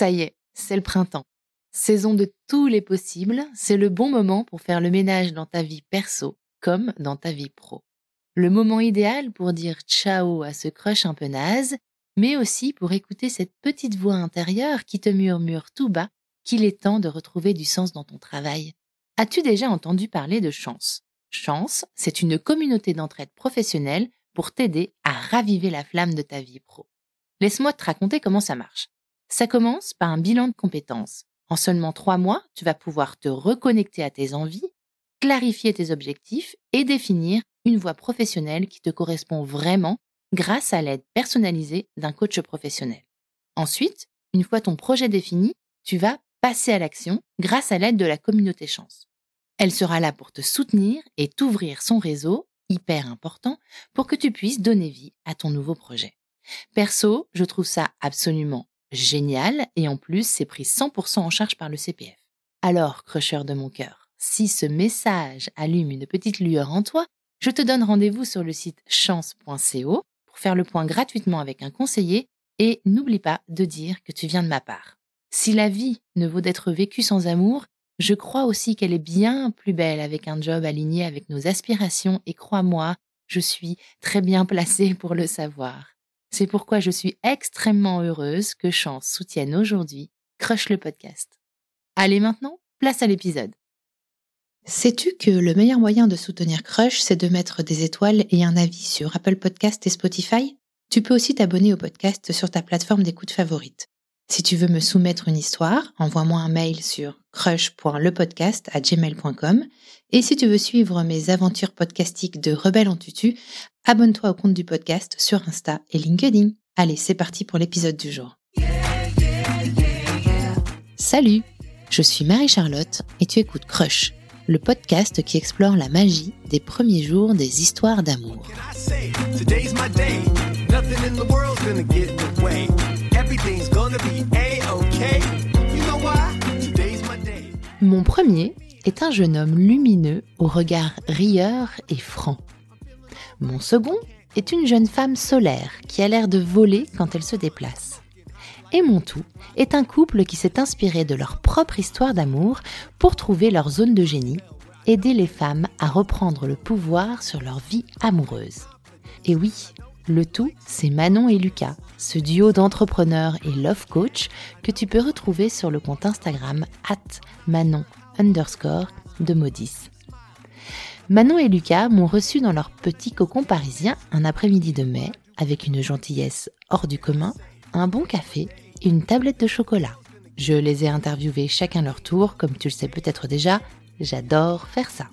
Ça y est, c'est le printemps. Saison de tous les possibles, c'est le bon moment pour faire le ménage dans ta vie perso comme dans ta vie pro. Le moment idéal pour dire ciao à ce crush un peu naze, mais aussi pour écouter cette petite voix intérieure qui te murmure tout bas qu'il est temps de retrouver du sens dans ton travail. As-tu déjà entendu parler de Chance? Chance, c'est une communauté d'entraide professionnelle pour t'aider à raviver la flamme de ta vie pro. Laisse-moi te raconter comment ça marche. Ça commence par un bilan de compétences. En seulement trois mois, tu vas pouvoir te reconnecter à tes envies, clarifier tes objectifs et définir une voie professionnelle qui te correspond vraiment grâce à l'aide personnalisée d'un coach professionnel. Ensuite, une fois ton projet défini, tu vas passer à l'action grâce à l'aide de la communauté chance. Elle sera là pour te soutenir et t'ouvrir son réseau, hyper important, pour que tu puisses donner vie à ton nouveau projet. Perso, je trouve ça absolument génial et en plus, c'est pris 100% en charge par le CPF. Alors, crusher de mon cœur, si ce message allume une petite lueur en toi, je te donne rendez-vous sur le site chance.co pour faire le point gratuitement avec un conseiller et n'oublie pas de dire que tu viens de ma part. Si la vie ne vaut d'être vécue sans amour, je crois aussi qu'elle est bien plus belle avec un job aligné avec nos aspirations et crois-moi, je suis très bien placée pour le savoir. C'est pourquoi je suis extrêmement heureuse que Chance soutienne aujourd'hui Crush le podcast. Allez maintenant, place à l'épisode. Sais-tu que le meilleur moyen de soutenir Crush, c'est de mettre des étoiles et un avis sur Apple Podcast et Spotify? Tu peux aussi t'abonner au podcast sur ta plateforme d'écoute favorite. Si tu veux me soumettre une histoire, envoie-moi un mail sur crush.lepodcast@gmail.com et si tu veux suivre mes aventures podcastiques de Rebelle en tutu, abonne-toi au compte du podcast sur Insta et LinkedIn. Allez, c'est parti pour l'épisode du jour. Salut, je suis Marie-Charlotte et tu écoutes Crush, le podcast qui explore la magie des premiers jours des histoires d'amour. Mon premier est un jeune homme lumineux au regard rieur et franc. Mon second est une jeune femme solaire qui a l'air de voler quand elle se déplace. Et mon tout est un couple qui s'est inspiré de leur propre histoire d'amour pour trouver leur zone de génie, aider les femmes à reprendre le pouvoir sur leur vie amoureuse. Et oui, le tout, c'est Manon et Lucas, ce duo d'entrepreneurs et love coach que tu peux retrouver sur le compte Instagram at Manon underscore de Modis. Manon et Lucas m'ont reçu dans leur petit cocon parisien un après-midi de mai avec une gentillesse hors du commun, un bon café et une tablette de chocolat. Je les ai interviewés chacun leur tour, comme tu le sais peut-être déjà, J'adore faire ça.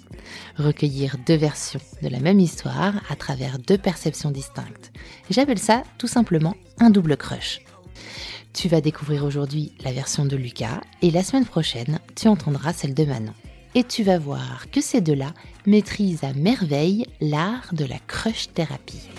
Recueillir deux versions de la même histoire à travers deux perceptions distinctes. J'appelle ça tout simplement un double crush. Tu vas découvrir aujourd'hui la version de Lucas et la semaine prochaine, tu entendras celle de Manon. Et tu vas voir que ces deux-là maîtrisent à merveille l'art de la crush thérapie.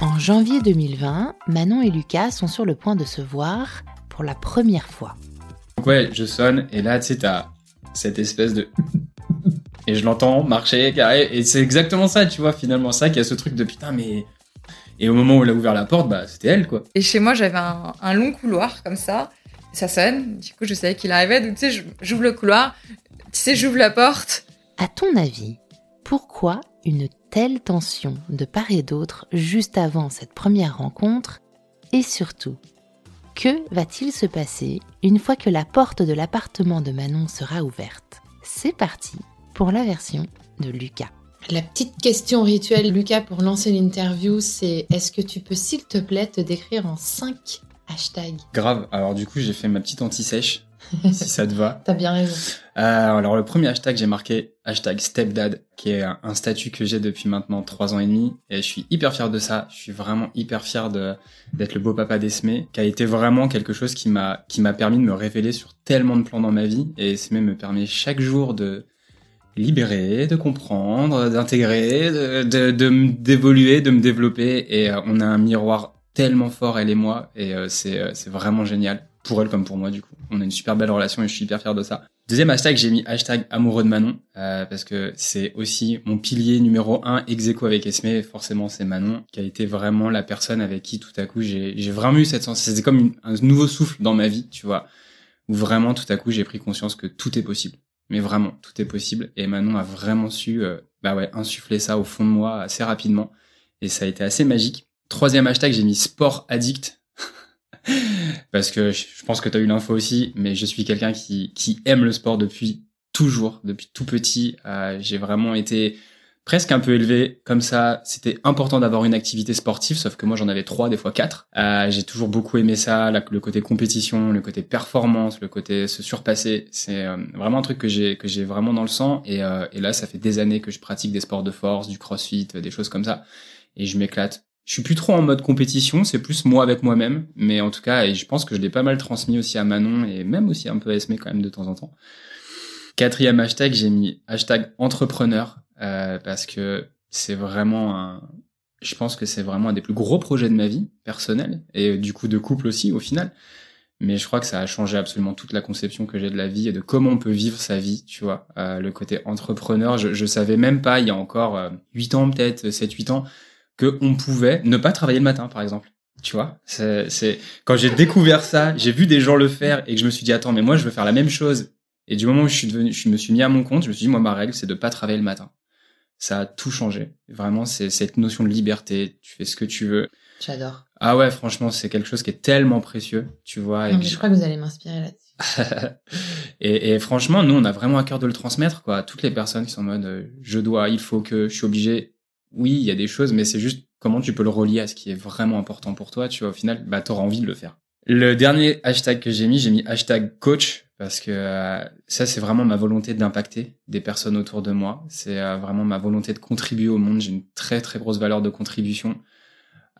En janvier 2020, Manon et Lucas sont sur le point de se voir pour la première fois. ouais, je sonne et là, tu sais, t'as cette espèce de... et je l'entends marcher, carré, et c'est exactement ça, tu vois, finalement, ça, qu'il y a ce truc de putain, mais... Et au moment où elle a ouvert la porte, bah, c'était elle, quoi. Et chez moi, j'avais un, un, long couloir, comme ça, ça sonne, du coup, je savais qu'il arrivait, donc tu sais, j'ouvre le couloir, tu sais, j'ouvre la porte. À ton avis, pourquoi une telle tension de part et d'autre juste avant cette première rencontre Et surtout, que va-t-il se passer une fois que la porte de l'appartement de Manon sera ouverte? C'est parti pour la version de Lucas. La petite question rituelle, Lucas, pour lancer l'interview, c'est est-ce que tu peux, s'il te plaît, te décrire en 5 hashtags? Grave, alors du coup, j'ai fait ma petite anti-sèche si ça te va. T'as bien raison. Euh, alors le premier hashtag, j'ai marqué hashtag stepdad, qui est un, statut que j'ai depuis maintenant trois ans et demi, et je suis hyper fier de ça. Je suis vraiment hyper fier de d'être le beau papa d'Esme, qui a été vraiment quelque chose qui m'a qui m'a permis de me révéler sur tellement de plans dans ma vie, et Esme me permet chaque jour de libérer, de comprendre, d'intégrer, de d'évoluer, de, de, me développer, et euh, on a un miroir tellement fort elle et moi, et euh, c'est c'est vraiment génial pour elle comme pour moi du coup. On a une super belle relation et je suis hyper fier de ça. Deuxième hashtag, j'ai mis hashtag amoureux de Manon euh, parce que c'est aussi mon pilier numéro un ex avec Esme. Forcément, c'est Manon qui a été vraiment la personne avec qui tout à coup j'ai vraiment eu cette sensation. C'est comme un nouveau souffle dans ma vie, tu vois, où vraiment tout à coup j'ai pris conscience que tout est possible. Mais vraiment, tout est possible. Et Manon a vraiment su, euh, bah ouais, insuffler ça au fond de moi assez rapidement. Et ça a été assez magique. Troisième hashtag, j'ai mis sport addict parce que je pense que tu as eu l'info aussi, mais je suis quelqu'un qui, qui aime le sport depuis toujours, depuis tout petit. Euh, j'ai vraiment été presque un peu élevé comme ça. C'était important d'avoir une activité sportive, sauf que moi j'en avais trois, des fois quatre. Euh, j'ai toujours beaucoup aimé ça, le côté compétition, le côté performance, le côté se surpasser. C'est euh, vraiment un truc que j'ai vraiment dans le sang. Et, et là, ça fait des années que je pratique des sports de force, du crossfit, des choses comme ça, et je m'éclate je suis plus trop en mode compétition, c'est plus moi avec moi-même. Mais en tout cas, et je pense que je l'ai pas mal transmis aussi à Manon et même aussi un peu à Esme quand même de temps en temps. Quatrième hashtag, j'ai mis hashtag entrepreneur euh, parce que c'est vraiment un. Je pense que c'est vraiment un des plus gros projets de ma vie personnelle et du coup de couple aussi au final. Mais je crois que ça a changé absolument toute la conception que j'ai de la vie et de comment on peut vivre sa vie, tu vois. Euh, le côté entrepreneur, je, je savais même pas il y a encore euh, 8 ans peut-être, 7-8 ans, qu'on pouvait ne pas travailler le matin, par exemple. Tu vois, c'est quand j'ai découvert ça, j'ai vu des gens le faire et que je me suis dit attends, mais moi je veux faire la même chose. Et du moment où je suis devenu, je me suis mis à mon compte, je me suis dit moi ma règle c'est de pas travailler le matin. Ça a tout changé. Vraiment, c'est cette notion de liberté. Tu fais ce que tu veux. J'adore. Ah ouais, franchement, c'est quelque chose qui est tellement précieux, tu vois. Et je crois que vous allez m'inspirer là-dessus. et, et, franchement, nous, on a vraiment à cœur de le transmettre, quoi. À toutes les personnes qui sont en mode, euh, je dois, il faut que, je suis obligé oui, il y a des choses, mais c'est juste comment tu peux le relier à ce qui est vraiment important pour toi. Tu vois, au final, bah, t'auras envie de le faire. Le dernier hashtag que j'ai mis, j'ai mis hashtag coach parce que euh, ça, c'est vraiment ma volonté d'impacter des personnes autour de moi. C'est euh, vraiment ma volonté de contribuer au monde. J'ai une très très grosse valeur de contribution.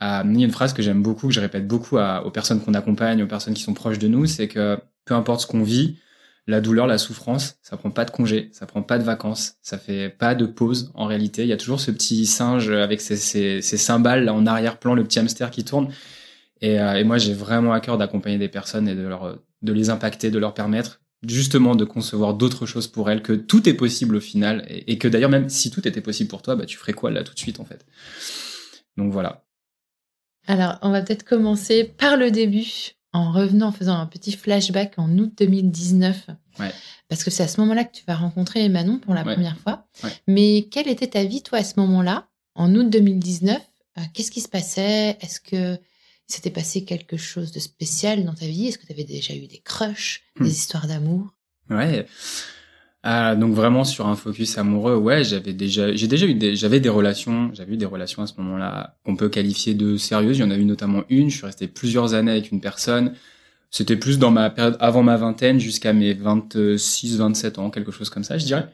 Euh, il y a une phrase que j'aime beaucoup, que je répète beaucoup aux personnes qu'on accompagne, aux personnes qui sont proches de nous, c'est que peu importe ce qu'on vit, la douleur, la souffrance, ça prend pas de congé, ça prend pas de vacances, ça fait pas de pause en réalité. Il y a toujours ce petit singe avec ses, ses, ses cymbales là en arrière-plan, le petit hamster qui tourne. Et, euh, et moi, j'ai vraiment à cœur d'accompagner des personnes et de leur, de les impacter, de leur permettre justement de concevoir d'autres choses pour elles, que tout est possible au final, et, et que d'ailleurs même si tout était possible pour toi, bah tu ferais quoi là tout de suite en fait? Donc voilà. Alors, on va peut-être commencer par le début en revenant, en faisant un petit flashback en août 2019. Ouais. Parce que c'est à ce moment-là que tu vas rencontrer Manon pour la Ouais. première fois. Ouais. Mais quelle était ta vie, toi, à ce moment-là, en août 2019 Euh, Qu'est-ce qui se passait? Est-ce que s'était passé quelque chose de spécial dans ta vie? Est-ce que tu avais déjà eu des crushs, Hmm. des histoires d'amour? Ouais. Ah, donc vraiment sur un focus amoureux, ouais, j'avais déjà, j'ai déjà eu des, j'avais des relations, j'avais eu des relations à ce moment-là qu'on peut qualifier de sérieuses. Il y en a eu notamment une. Je suis resté plusieurs années avec une personne. C'était plus dans ma période avant ma vingtaine jusqu'à mes 26, 27 ans, quelque chose comme ça, je dirais.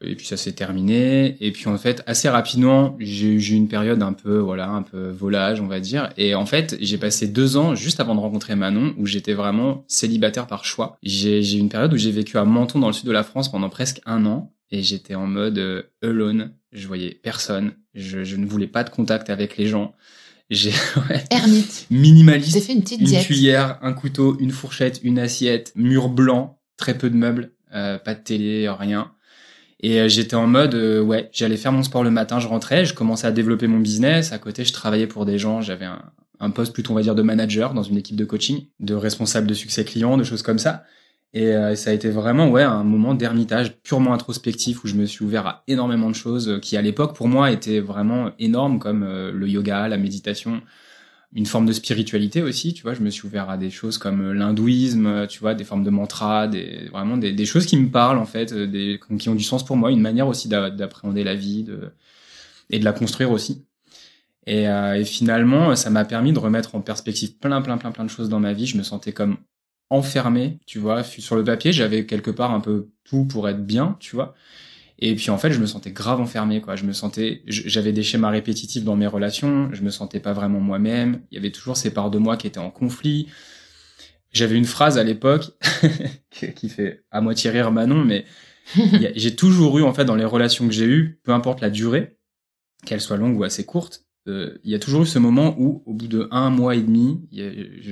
Et puis ça s'est terminé. Et puis en fait, assez rapidement, j'ai eu une période un peu, voilà, un peu volage, on va dire. Et en fait, j'ai passé deux ans juste avant de rencontrer Manon, où j'étais vraiment célibataire par choix. J'ai eu une période où j'ai vécu à Menton, dans le sud de la France, pendant presque un an. Et j'étais en mode euh, alone. Je voyais personne. Je, je ne voulais pas de contact avec les gens. J'ai ouais, Ermite. minimaliste J'ai fait une petite une diète. cuillère, un couteau, une fourchette, une assiette, mur blanc, très peu de meubles, euh, pas de télé, rien. Et euh, j'étais en mode, euh, ouais, j'allais faire mon sport le matin, je rentrais, je commençais à développer mon business. À côté, je travaillais pour des gens, j'avais un, un poste plutôt, on va dire, de manager dans une équipe de coaching, de responsable de succès client, de choses comme ça. Et euh, ça a été vraiment, ouais, un moment d'ermitage purement introspectif où je me suis ouvert à énormément de choses euh, qui, à l'époque, pour moi, étaient vraiment énormes, comme euh, le yoga, la méditation, une forme de spiritualité aussi, tu vois, je me suis ouvert à des choses comme euh, l'hindouisme, euh, tu vois, des formes de mantras, des, vraiment des, des choses qui me parlent en fait, euh, des, qui ont du sens pour moi, une manière aussi d'a- d'appréhender la vie de, et de la construire aussi. Et, euh, et finalement, ça m'a permis de remettre en perspective plein, plein, plein, plein de choses dans ma vie. Je me sentais comme enfermé, tu vois, sur le papier, j'avais quelque part un peu tout pour être bien, tu vois. Et puis en fait, je me sentais grave enfermé, quoi. Je me sentais, j'avais des schémas répétitifs dans mes relations. Je me sentais pas vraiment moi-même. Il y avait toujours ces parts de moi qui étaient en conflit. J'avais une phrase à l'époque qui fait à moitié rire Manon, mais j'ai toujours eu en fait dans les relations que j'ai eues, peu importe la durée, qu'elle soit longue ou assez courte, euh, il y a toujours eu ce moment où, au bout de un mois et demi,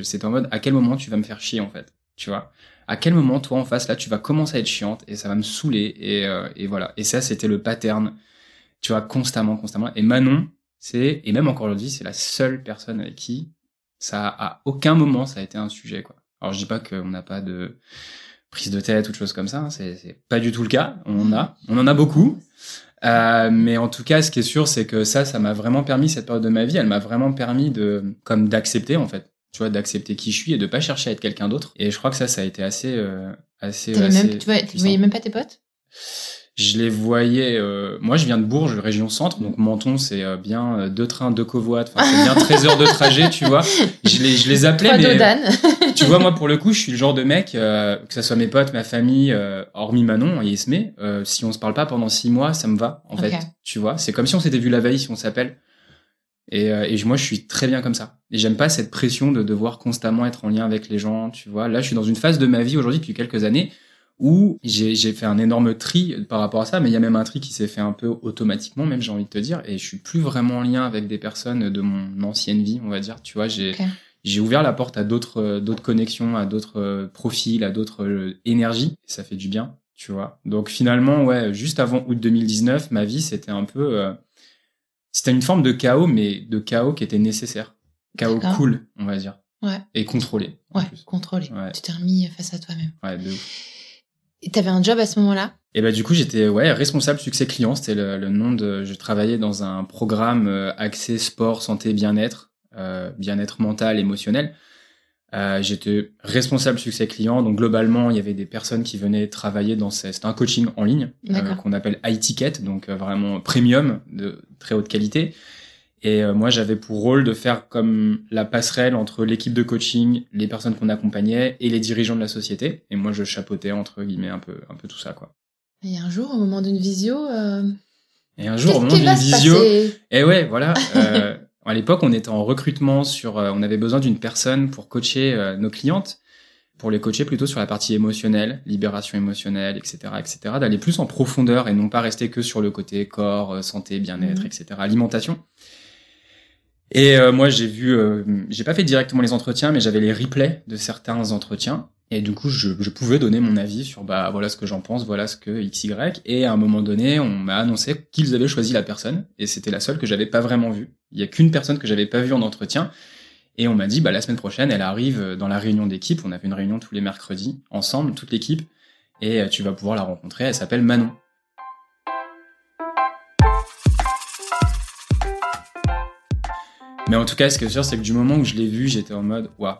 c'était en mode à quel moment tu vas me faire chier en fait? Tu vois? À quel moment, toi, en face, là, tu vas commencer à être chiante et ça va me saouler et, euh, et voilà. Et ça, c'était le pattern, tu vois, constamment, constamment. Et Manon, c'est, et même encore aujourd'hui, c'est la seule personne avec qui ça, à aucun moment, ça a été un sujet, quoi. Alors, je dis pas qu'on n'a pas de prise de tête ou de choses comme ça, hein, c'est pas du tout le cas. On en a, on en a beaucoup. Euh, mais en tout cas, ce qui est sûr, c'est que ça, ça m'a vraiment permis cette période de ma vie. Elle m'a vraiment permis de, comme d'accepter en fait, tu vois, d'accepter qui je suis et de pas chercher à être quelqu'un d'autre. Et je crois que ça, ça a été assez, euh, assez. Assez même, tu, vois, tu voyais même pas tes potes? Je les voyais. euh, moi, je viens de Bourges, région centre, donc Menton, c'est euh, bien euh, deux trains, deux covoites. Enfin, c'est bien 13 heures de trajet, tu vois. Je les, je les appelais, Trois mais Dodan. tu vois, moi, pour le coup, je suis le genre de mec, euh, que ça soit mes potes, ma famille, euh, hormis Manon et Esmé, euh, si on se parle pas pendant six mois, ça me va, en fait. Tu vois, c'est comme si on s'était vu la veille, si on s'appelle. Et, euh, et moi, je suis très bien comme ça. Et j'aime pas cette pression de devoir constamment être en lien avec les gens, tu vois. Là, je suis dans une phase de ma vie aujourd'hui, depuis quelques années, où j'ai fait un énorme tri par rapport à ça, mais il y a même un tri qui s'est fait un peu automatiquement, même j'ai envie de te dire, et je suis plus vraiment en lien avec des personnes de mon ancienne vie, on va dire. Tu vois, j'ai j'ai ouvert la porte à d'autres d'autres connexions, à d'autres euh, profils, à d'autres euh, énergies. Et ça fait du bien, tu vois. Donc finalement, ouais, juste avant août 2019, ma vie c'était un peu, euh, c'était une forme de chaos, mais de chaos qui était nécessaire, chaos cool, on va dire, Ouais, et contrôlé. ouais, contrôlé. Ouais. Tu t'es remis face à toi-même. Ouais, de ouf. Et t'avais un job à ce moment-là? Et bah du coup j'étais ouais responsable succès client, c'était le, le nom de. Je travaillais dans un programme euh, axé sport, santé, bien-être, euh, bien-être mental, émotionnel. Euh, j'étais responsable succès client, donc globalement il y avait des personnes qui venaient travailler dans ce- c'était un coaching en ligne euh, qu'on appelle high ticket, donc euh, vraiment premium de très haute qualité. Et euh, moi j'avais pour rôle de faire comme la passerelle entre l'équipe de coaching, les personnes qu'on accompagnait et les dirigeants de la société. Et moi je chapeautais entre guillemets un peu un peu tout ça quoi. Et un jour, au moment d'une visio, euh, Et un jour, au moment d'une visio, et ouais, voilà. À l'époque, on était en recrutement sur, euh, on avait besoin d'une personne pour coacher euh, nos clientes, pour les coacher plutôt sur la partie émotionnelle, libération émotionnelle, etc., etc., d'aller plus en profondeur et non pas rester que sur le côté corps, euh, santé, bien-être, Mhm. etc., alimentation. Et euh, moi, j'ai vu, euh, j'ai pas fait directement les entretiens, mais j'avais les replays de certains entretiens. Et du coup, je, je pouvais donner mon avis sur, bah, voilà ce que j'en pense, voilà ce que XY. Et à un moment donné, on m'a annoncé qu'ils avaient choisi la personne. Et c'était la seule que j'avais pas vraiment vue. Il y a qu'une personne que j'avais pas vue en entretien. Et on m'a dit, bah, la semaine prochaine, elle arrive dans la réunion d'équipe. On avait une réunion tous les mercredis, ensemble, toute l'équipe. Et euh, tu vas pouvoir la rencontrer. Elle s'appelle Manon. Mais en tout cas, ce que je sûr, c'est que du moment où je l'ai vue, j'étais en mode, waouh,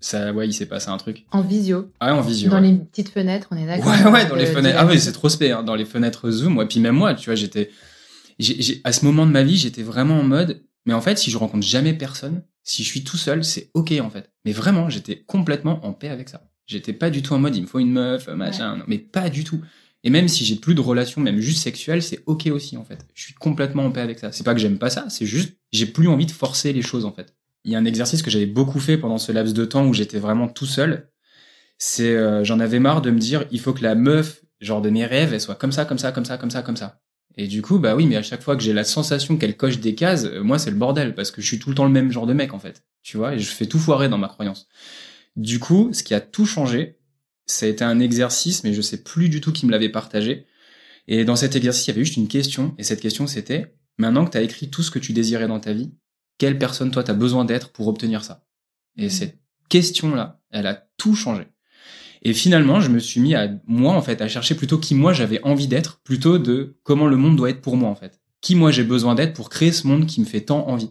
ça, ouais, il s'est passé un truc. En visio. Ah ouais, en visio. Dans ouais. les petites fenêtres, on est d'accord Ouais, ouais, dans les de fenêtres. Ah oui, c'est trop spé, hein, dans les fenêtres Zoom. Ouais, puis même moi, tu vois, j'étais, à ce moment de ma vie, j'étais vraiment en mode, mais en fait, si je rencontre jamais personne, si je suis tout seul, c'est ok, en fait. Mais vraiment, j'étais complètement en paix avec ça. J'étais pas du tout en mode, il me faut une meuf, machin, non, mais pas du tout. Et même si j'ai plus de relations, même juste sexuelles, c'est ok aussi, en fait. Je suis complètement en paix avec ça. C'est pas que j'aime pas ça, c'est juste, j'ai plus envie de forcer les choses, en fait. Il y a un exercice que j'avais beaucoup fait pendant ce laps de temps où j'étais vraiment tout seul. C'est, euh, j'en avais marre de me dire, il faut que la meuf, genre de mes rêves, elle soit comme ça, comme ça, comme ça, comme ça, comme ça. Et du coup, bah oui, mais à chaque fois que j'ai la sensation qu'elle coche des cases, euh, moi c'est le bordel parce que je suis tout le temps le même genre de mec en fait. Tu vois, et je fais tout foirer dans ma croyance. Du coup, ce qui a tout changé, ça a été un exercice, mais je sais plus du tout qui me l'avait partagé. Et dans cet exercice, il y avait juste une question, et cette question c'était, maintenant que tu as écrit tout ce que tu désirais dans ta vie, quelle personne toi t'as besoin d'être pour obtenir ça? Et Mhm. cette question-là, elle a tout changé. Et finalement, je me suis mis à moi en fait à chercher plutôt qui moi j'avais envie d'être, plutôt de comment le monde doit être pour moi en fait. Qui moi j'ai besoin d'être pour créer ce monde qui me fait tant envie.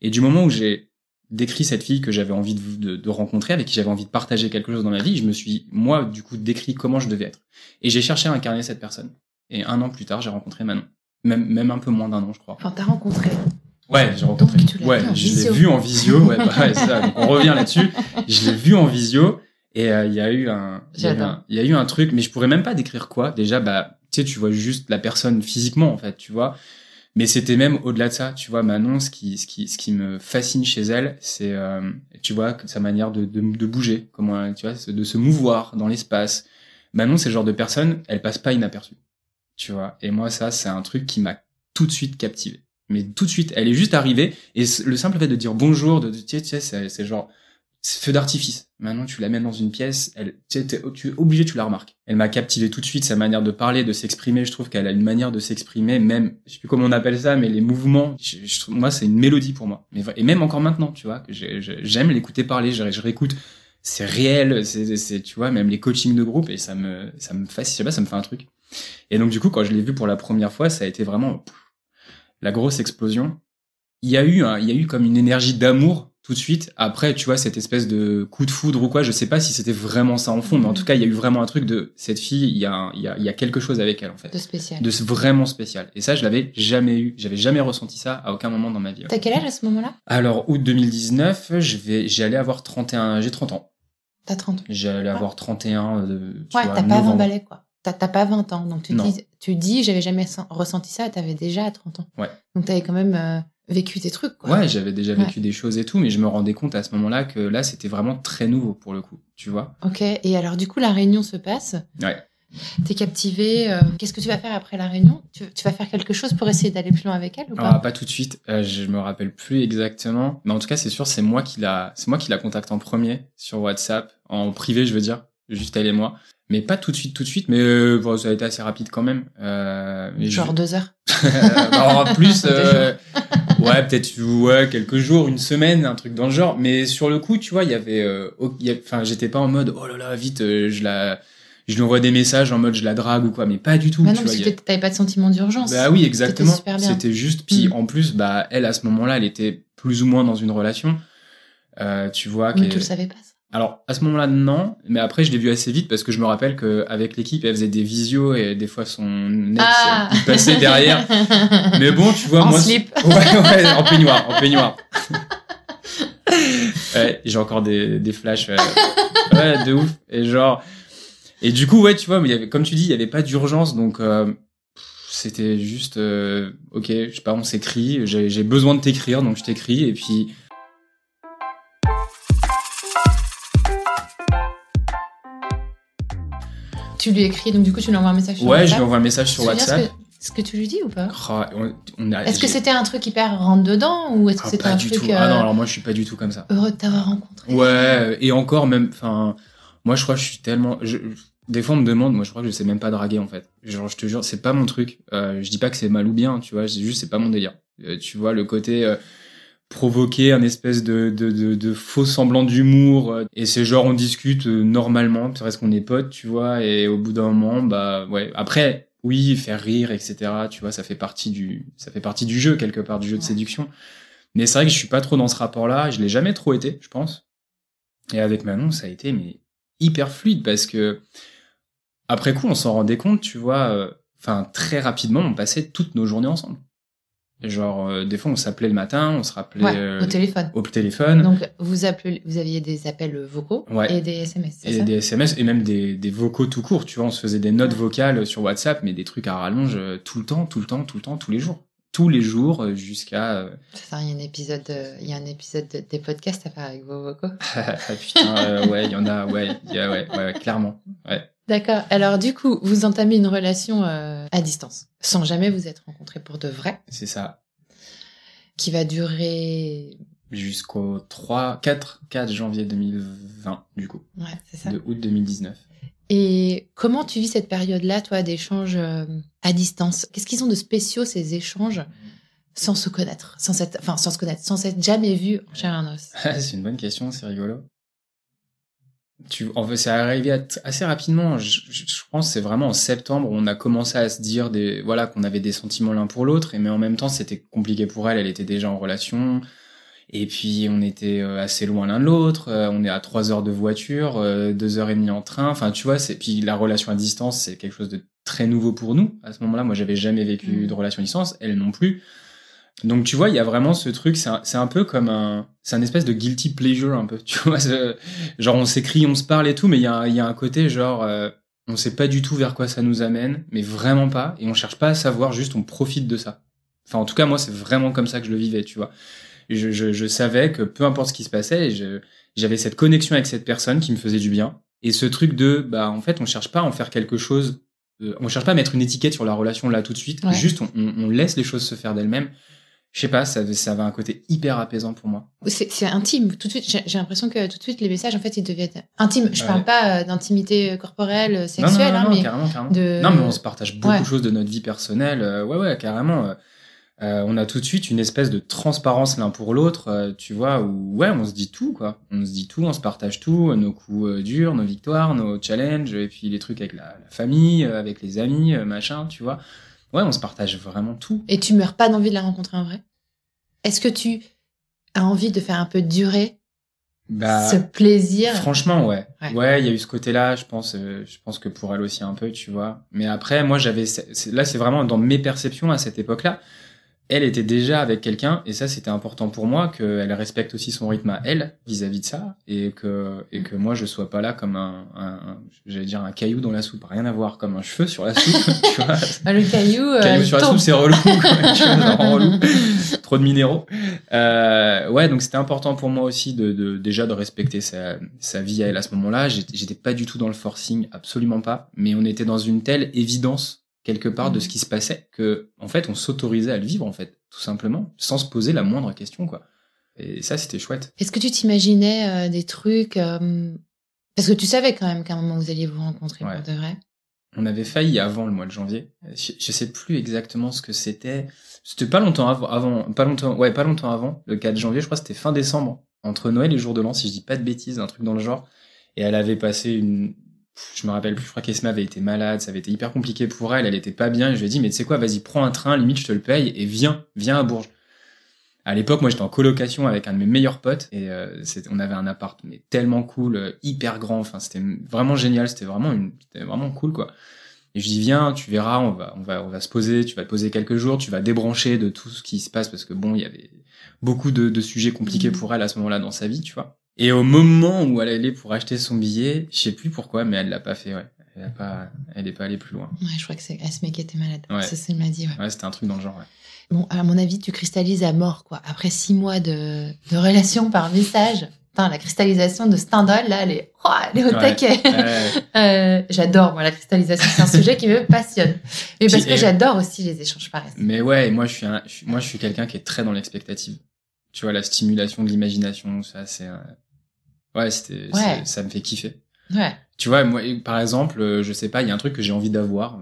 Et du moment où j'ai décrit cette fille que j'avais envie de, de- de rencontrer, avec qui j'avais envie de partager quelque chose dans ma vie, je me suis moi du coup décrit comment je devais être. Et j'ai cherché à incarner cette personne. Et un an plus tard, j'ai rencontré Manon. Même, même un peu moins d'un an, je crois. Enfin, t'as rencontré. Ouais, j'ai rencontré. Donc, tu l'as ouais, vu en je l'ai vu en visio. Ouais, bah, ouais, c'est ça. Donc, on revient là-dessus. Je l'ai vu en visio et euh, il y a eu un, il y a eu J'adore. un, il y a eu un truc, mais je pourrais même pas décrire quoi. Déjà, bah, tu sais, tu vois juste la personne physiquement, en fait, tu vois. Mais c'était même au-delà de ça, tu vois, Manon, ce qui, ce qui, ce qui me fascine chez elle, c'est, euh, tu vois, sa manière de, de, de bouger, comment, tu vois, de se mouvoir dans l'espace. Manon, c'est le genre de personne, elle passe pas inaperçue, tu vois. Et moi, ça, c'est un truc qui m'a tout de suite captivé. Mais tout de suite, elle est juste arrivée et le simple fait de dire bonjour, de, tu sais, c'est, genre, feu d'artifice. Maintenant, tu la mets dans une pièce, elle, tu, es, tu es obligé, tu la remarques. Elle m'a captivé tout de suite, sa manière de parler, de s'exprimer. Je trouve qu'elle a une manière de s'exprimer, même, je sais plus comment on appelle ça, mais les mouvements, je, moi, c'est une mélodie pour moi. Et même encore maintenant, tu vois, j'aime l'écouter parler, je, je réécoute. C'est réel, c'est, tu vois, même les coachings de groupe, et ça me, ça me fascine, je sais pas, ça me fait un truc. Et donc, du coup, quand je l'ai vu pour la première fois, ça a été vraiment la grosse explosion. Il y a eu, il y a eu comme une énergie d'amour tout de suite. Après, tu vois, cette espèce de coup de foudre ou quoi, je sais pas si c'était vraiment ça en fond, mais en tout cas, il y a eu vraiment un truc de cette fille, il y a, il y a, il y a quelque chose avec elle, en fait. De spécial. De vraiment spécial. Et ça, je l'avais jamais eu. J'avais jamais ressenti ça à aucun moment dans ma vie. T'as quel âge à ce moment-là? Alors, août 2019, je vais, j'allais avoir 31, j'ai 30 ans. T'as 30 ans. J'allais avoir 31, euh, tu ouais, t'as pas 20 balais, quoi. T'as pas 20 ans. Donc, tu dis, tu dis, j'avais jamais ressenti ça, t'avais déjà 30 ans. Ouais. Donc, t'avais quand même, euh, vécu des trucs. Quoi. Ouais, j'avais déjà vécu des choses et tout, mais je me rendais compte à ce moment-là que là, c'était vraiment très nouveau pour le coup, tu vois. Ok, et alors du coup, la réunion se passe. Ouais. T'es captivé. Euh, qu'est-ce que tu vas faire après la réunion? Tu, vas faire quelque chose pour essayer d'aller plus loin avec elle ou pas? ah, Pas tout de suite. Euh, je me rappelle plus exactement, mais en tout cas, c'est sûr, c'est moi qui la, c'est moi qui la contacte en premier sur WhatsApp, en privé, je veux dire, juste elle et moi mais pas tout de suite, tout de suite, mais euh, bon, ça a été assez rapide quand même. Euh, mais Genre deux heures. bah, en plus, euh, ouais, peut-être ouais quelques jours, une semaine, un truc dans le genre. Mais sur le coup, tu vois, il y avait, euh, enfin, j'étais pas en mode oh là là, vite, euh, je la, je lui envoie des messages en mode je la drague ou quoi, mais pas du tout. Bah non, tu parce que t'avais pas de sentiment d'urgence. Bah oui, exactement. C'était juste. Puis mm. en plus, bah elle à ce moment-là, elle était plus ou moins dans une relation. Euh, tu vois. Mais tu le savais pas. Alors à ce moment-là non, mais après je l'ai vu assez vite parce que je me rappelle qu'avec l'équipe elle faisait des visios et des fois son ex ah passait derrière. mais bon tu vois en moi slip. ouais ouais en peignoir en peignoir. ouais, j'ai encore des des flashs ouais. ouais de ouf et genre et du coup ouais tu vois mais il y avait comme tu dis il y avait pas d'urgence donc euh, c'était juste euh, ok je sais pas on s'écrit j'ai besoin de t'écrire donc je t'écris et puis Tu lui écris, donc du coup, tu lui envoies un message sur ouais, WhatsApp. Ouais, je lui envoie un message sur WhatsApp. Ce que, tu lui dis ou pas? Oh, Est-ce que c'était un truc hyper rentre dedans ou est-ce que ah, c'était un du truc tout. Ah non, alors moi je suis pas du tout comme ça. Heureux de t'avoir rencontré? Ouais, et encore même, enfin, moi je crois que je suis tellement, je, des fois on me demande, moi je crois que je sais même pas draguer en fait. Genre je te jure, c'est pas mon truc. Euh, je dis pas que c'est mal ou bien, tu vois, c'est juste c'est pas mon délire. Euh, tu vois le côté. Euh, provoquer un espèce de, de, de, de faux semblant d'humour. Euh, et c'est genre, on discute euh, normalement, parce qu'on est potes, tu vois, et au bout d'un moment, bah ouais. Après, oui, faire rire, etc. Tu vois, ça fait partie du, ça fait partie du jeu quelque part, du jeu de séduction. Mais c'est vrai que je suis pas trop dans ce rapport-là. Je l'ai jamais trop été, je pense. Et avec Manon, ça a été mais hyper fluide parce que après coup, on s'en rendait compte, tu vois. Euh, enfin, très rapidement, on passait toutes nos journées ensemble. Genre, euh, des fois, on s'appelait le matin, on se rappelait euh, au téléphone. Au téléphone. Donc, vous appelez, vous aviez des appels vocaux et des SMS. Et ça des SMS et même des, des vocaux tout court. Tu vois, on se faisait des notes vocales sur WhatsApp, mais des trucs à rallonge euh, tout le temps, tout le temps, tout le temps, tous les jours, tous les jours jusqu'à. Ça, il y a un épisode, il y a un épisode des podcasts à faire avec vos vocaux. Putain, ouais, il y en a, ouais, y a, ouais, ouais, clairement, ouais. D'accord. Alors du coup, vous entamez une relation euh, à distance, sans jamais vous être rencontrés pour de vrai. C'est ça. Qui va durer jusqu'au 3 4 4 janvier 2020 du coup. Ouais, c'est ça. De août 2019. Et comment tu vis cette période-là, toi, d'échanges euh, à distance? Qu'est-ce qu'ils ont de spéciaux ces échanges sans se connaître, sans être, enfin sans se connaître, sans s'être jamais vu en chair et os? C'est une bonne question, c'est rigolo tu, en fait, c'est arrivé assez rapidement. Je, je, pense c'est vraiment en septembre où on a commencé à se dire des, voilà, qu'on avait des sentiments l'un pour l'autre, et mais en même temps, c'était compliqué pour elle. Elle était déjà en relation. Et puis, on était euh, assez loin l'un de l'autre. Euh, on est à trois heures de voiture, euh, deux heures et demie en train. Enfin, tu vois, c'est, puis la relation à distance, c'est quelque chose de très nouveau pour nous. À ce moment-là, moi, j'avais jamais vécu mmh. de relation à distance. Elle non plus. Donc tu vois, il y a vraiment ce truc, c'est un, un, peu comme un, c'est un espèce de guilty pleasure un peu, tu vois, genre on s'écrit, on se parle et tout, mais il y a, y a un côté genre, euh, on sait pas du tout vers quoi ça nous amène, mais vraiment pas, et on cherche pas à savoir, juste on profite de ça. Enfin en tout cas moi c'est vraiment comme ça que je le vivais, tu vois. Je, je, je savais que peu importe ce qui se passait, j'avais cette connexion avec cette personne qui me faisait du bien, et ce truc de, bah en fait on cherche pas à en faire quelque chose, euh, on cherche pas à mettre une étiquette sur la relation là tout de suite, juste on, on, on laisse les choses se faire d'elles-mêmes je sais pas, ça avait, ça avait un côté hyper apaisant pour moi. C'est c'est intime. Tout de suite, j'ai j'ai l'impression que tout de suite, les messages, en fait, ils devaient être intimes. Je Ouais. parle pas euh, d'intimité corporelle, Non, sexuelle, non, non, hein, non, mais carrément, carrément. de- Non, mais on se partage beaucoup Ouais. de choses de notre vie personnelle. euh, ouais, ouais, carrément. euh, euh, on a tout de suite une espèce de transparence l'un pour l'autre, euh, tu vois, où ouais, on se dit tout, quoi. On se dit tout, on se partage tout, euh, nos coups euh, durs, nos victoires, nos challenges, et puis les trucs avec la, la famille, euh, avec les amis, euh, machin, tu vois. Ouais, on se partage vraiment tout. et tu meurs pas d'envie de la rencontrer en vrai? Est-ce que tu as envie de faire un peu durer Bah, ce plaisir? Franchement, ouais. Ouais. Ouais, il y a eu ce côté-là, je pense, euh, je pense que pour elle aussi un peu, tu vois. Mais après, moi, j'avais, là, c'est vraiment dans mes perceptions à cette époque-là. Elle était déjà avec quelqu'un, et ça, c'était important pour moi, qu'elle respecte aussi son rythme à elle, vis-à-vis de ça, et que, et que moi, je sois pas là comme un, un, un- j'allais dire un caillou dans la soupe, rien à voir, comme un cheveu sur la soupe, tu vois. Ah, Le caillou, euh, Caillou il sur la soupe, c'est relou, vois. Trop de minéraux. Euh, ouais, donc c'était important pour moi aussi de, de déjà de respecter sa, sa vie à elle à ce moment-là. J'étais pas du tout dans le forcing, absolument pas. Mais on était dans une telle évidence quelque part de Mhm. ce qui se passait que, en fait, on s'autorisait à le vivre, en fait, tout simplement, sans se poser la moindre question, quoi. Et ça, c'était chouette. Est-ce que tu t'imaginais euh, des trucs euh, Parce que tu savais quand même qu'à un moment vous alliez vous rencontrer Ouais. pour de vrai. On avait failli avant le mois de janvier. Je, je sais plus exactement ce que c'était. C'était pas longtemps avant, avant, pas longtemps, ouais, pas longtemps avant. Le 4 janvier, je crois, que c'était fin décembre, entre Noël et jour de l'an, si je dis pas de bêtises, un truc dans le genre. Et elle avait passé une, je me rappelle plus, je crois qu'Esma avait été malade, ça avait été hyper compliqué pour elle, elle était pas bien, et je lui ai dit, mais tu sais quoi, vas-y, prends un train, limite, je te le paye, et viens, viens à Bourges. À l'époque, moi, j'étais en colocation avec un de mes meilleurs potes, et euh, on avait un appart, mais tellement cool, euh, hyper grand, enfin, c'était vraiment génial, c'était vraiment une, c'était vraiment cool, quoi. Et je dis, viens, tu verras, on va, on va, on va se poser, tu vas te poser quelques jours, tu vas débrancher de tout ce qui se passe, parce que bon, il y avait beaucoup de, de sujets compliqués Mhm. pour elle à ce moment-là dans sa vie, tu vois. Et au moment où elle allait pour acheter son billet, je sais plus pourquoi, mais elle l'a pas fait, ouais. Elle a pas, elle est pas allée plus loin. Ouais, je crois que c'est Esme qui était malade. Ouais. Ça, ça m'a dit. Ouais. Ouais, c'était un truc dans le genre, ouais. Bon, à mon avis, tu cristallises à mort, quoi. Après six mois de, de relation par message. Putain, la cristallisation de Stendhal, là, elle est, oh, elle est au Ouais. taquet. Ouais. Euh, j'adore, moi, la cristallisation. C'est un sujet qui me passionne. Mais parce que j'adore aussi les échanges par SMS. Mais ouais, moi je suis un, je moi je suis quelqu'un qui est très dans l'expectative. Tu vois, la stimulation de l'imagination, ça c'est, euh, ouais, c'était, Ouais. ça me fait kiffer. Ouais. Tu vois, moi, par exemple, euh, je sais pas, il y a un truc que j'ai envie d'avoir,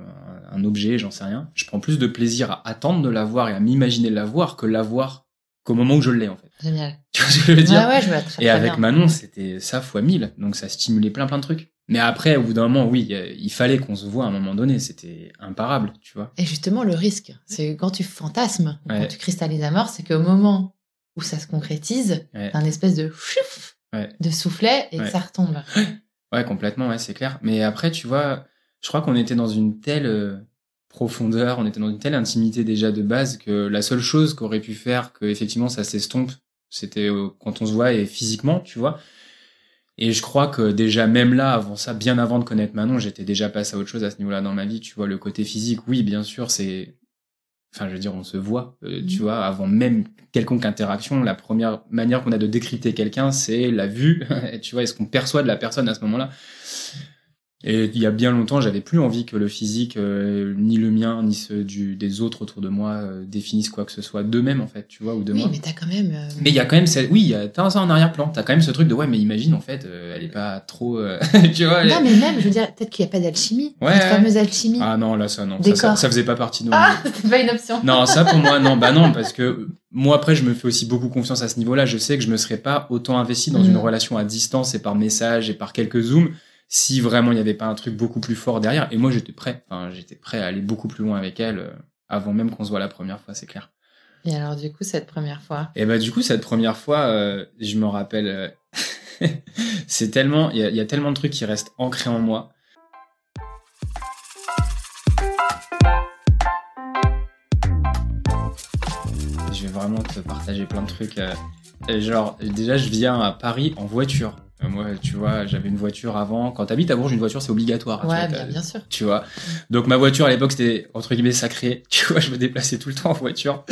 un, un objet, j'en sais rien. Je prends plus de plaisir à attendre de l'avoir et à m'imaginer l'avoir que l'avoir qu'au moment où je l'ai, en fait. Génial. Tu vois ce que je veux dire? Ouais, ouais, je vois très, Et très avec bien. Manon, c'était ça fois mille. Donc ça stimulait plein plein de trucs. Mais après, au bout d'un moment, oui, euh, il fallait qu'on se voit à un moment donné. C'était imparable, tu vois. Et justement, le risque, c'est quand tu fantasmes, Ouais. quand tu cristallises à mort, c'est qu'au moment où ça se concrétise, Ouais. t'as un espèce de chouf Ouais. de soufflet et que ça retombe. Ouais, complètement, ouais, c'est clair. Mais après, tu vois, je crois qu'on était dans une telle euh, profondeur, on était dans une telle intimité déjà de base que la seule chose qu'aurait pu faire que effectivement ça s'estompe, c'était euh, quand on se voit et physiquement, tu vois. Et je crois que déjà même là, avant ça, bien avant de connaître Manon, j'étais déjà passé à autre chose à ce niveau-là dans ma vie. Tu vois, le côté physique, oui, bien sûr, c'est, enfin, je veux dire, on se voit, euh, tu Mhm. vois, avant même quelconque interaction. La première manière qu'on a de décrypter quelqu'un, c'est la vue, tu vois, est-ce qu'on perçoit de la personne à ce moment-là? Et il y a bien longtemps, j'avais plus envie que le physique, euh, ni le mien, ni ceux du, des autres autour de moi, euh, définissent quoi que ce soit d'eux-mêmes, en fait, tu vois, ou de Oui, moi. mais t'as quand même. euh, Mais il y a quand même, cette- oui, y t'as ça en arrière-plan. T'as quand même ce truc de ouais, mais imagine en fait, euh, elle est pas trop, euh, tu vois. elle Non, mais même, je veux dire, peut-être qu'il n'y a pas d'alchimie. Ouais, Cette fameuse alchimie. Ah non, là ça non, ça, ça, ça faisait pas partie de nous. Ah, c'est pas une option. Non, ça pour moi non, bah non, parce que moi après je me fais aussi beaucoup confiance à ce niveau-là. Je sais que je me serais pas autant investi dans Mhm. une relation à distance et par message et par quelques zooms si vraiment il n'y avait pas un truc beaucoup plus fort derrière. Et moi j'étais prêt, enfin j'étais prêt à aller beaucoup plus loin avec elle euh, avant même qu'on se voit la première fois, c'est clair. Et alors, du coup, cette première fois? Et bah du coup cette première fois, euh, je me rappelle, euh, c'est tellement, il y a, il y a tellement de trucs qui restent ancrés en moi. Je vais vraiment te partager plein de trucs. euh, genre déjà je viens à Paris en voiture. Euh, Moi tu vois j'avais une voiture avant. Quand t'habites à Bourges une voiture c'est obligatoire. tu vois, Ouais, bien, bien sûr. tu vois. Donc ma voiture à l'époque c'était entre guillemets sacré. Tu vois, je me déplaçais tout le temps en voiture.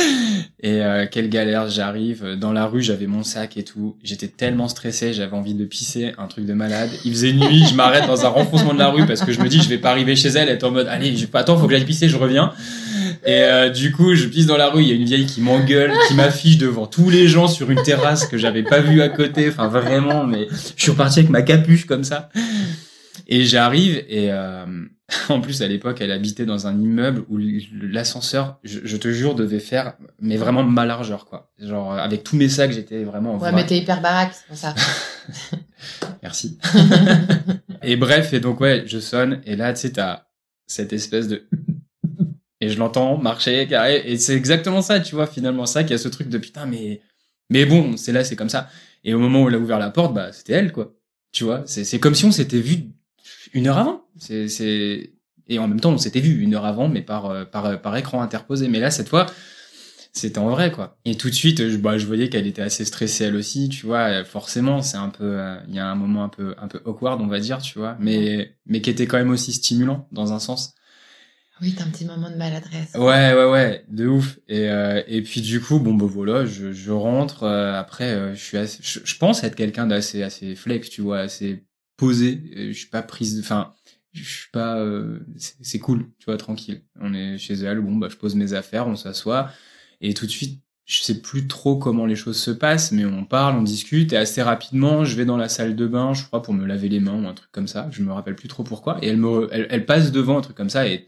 Et euh, quelle galère, j'arrive dans la rue, j'avais mon sac et tout. J'étais tellement stressé, j'avais envie de pisser, un truc de malade. Il faisait nuit, je m'arrête dans un renfoncement de la rue parce que je me dis je vais pas arriver chez elle, être en mode allez, je... attends, faut que j'aille pisser, je reviens. Et euh, du coup, je pisse dans la rue, il y a une vieille qui m'engueule, qui m'affiche devant tous les gens sur une terrasse que j'avais pas vue à côté. Enfin, vraiment, mais je suis reparti avec ma capuche comme ça. Et j'arrive et euh, en plus à l'époque, elle habitait dans un immeuble où l'ascenseur, je, je, te jure, devait faire mais vraiment ma largeur quoi. Genre avec tous mes sacs, j'étais vraiment. Ouais, mais t'es hyper baraque, c'est pour ça. Merci. et bref, et donc ouais, je sonne et là tu sais t'as cette espèce de et je l'entends marcher carré et c'est exactement ça, tu vois finalement ça qui a ce truc de putain mais mais bon c'est là c'est comme ça et au moment où elle a ouvert la porte bah c'était elle quoi. Tu vois, c'est c'est comme si on s'était vu une heure avant. C'est, c'est, et en même temps, on s'était vu une heure avant, mais par, euh, par, euh, par écran interposé. Mais là, cette fois, c'était en vrai, quoi. Et tout de suite, je, bah, je voyais qu'elle était assez stressée elle aussi, tu vois. Forcément, c'est un peu, euh, il y a un moment un peu, un peu awkward, on va dire, tu vois. Mais, mais qui était quand même aussi stimulant, dans un sens. Oui, t'as un petit moment de maladresse. Ouais, ouais, ouais, de ouf. Et, et puis du coup, bon, bah voilà, je, je rentre. après, je suis assez, je, je pense être quelqu'un d'assez, assez flex, tu vois, assez posé. Je suis pas prise, enfin, je suis pas, euh, c'est cool, tu vois, tranquille. On est chez elle, bon, bah, je pose mes affaires, on s'assoit, et tout de suite, je sais plus trop comment les choses se passent, mais on parle, on discute, et assez rapidement, je vais dans la salle de bain, je crois, pour me laver les mains ou un truc comme ça. Je me rappelle plus trop pourquoi. Et elle me, elle, elle passe devant un truc comme ça, et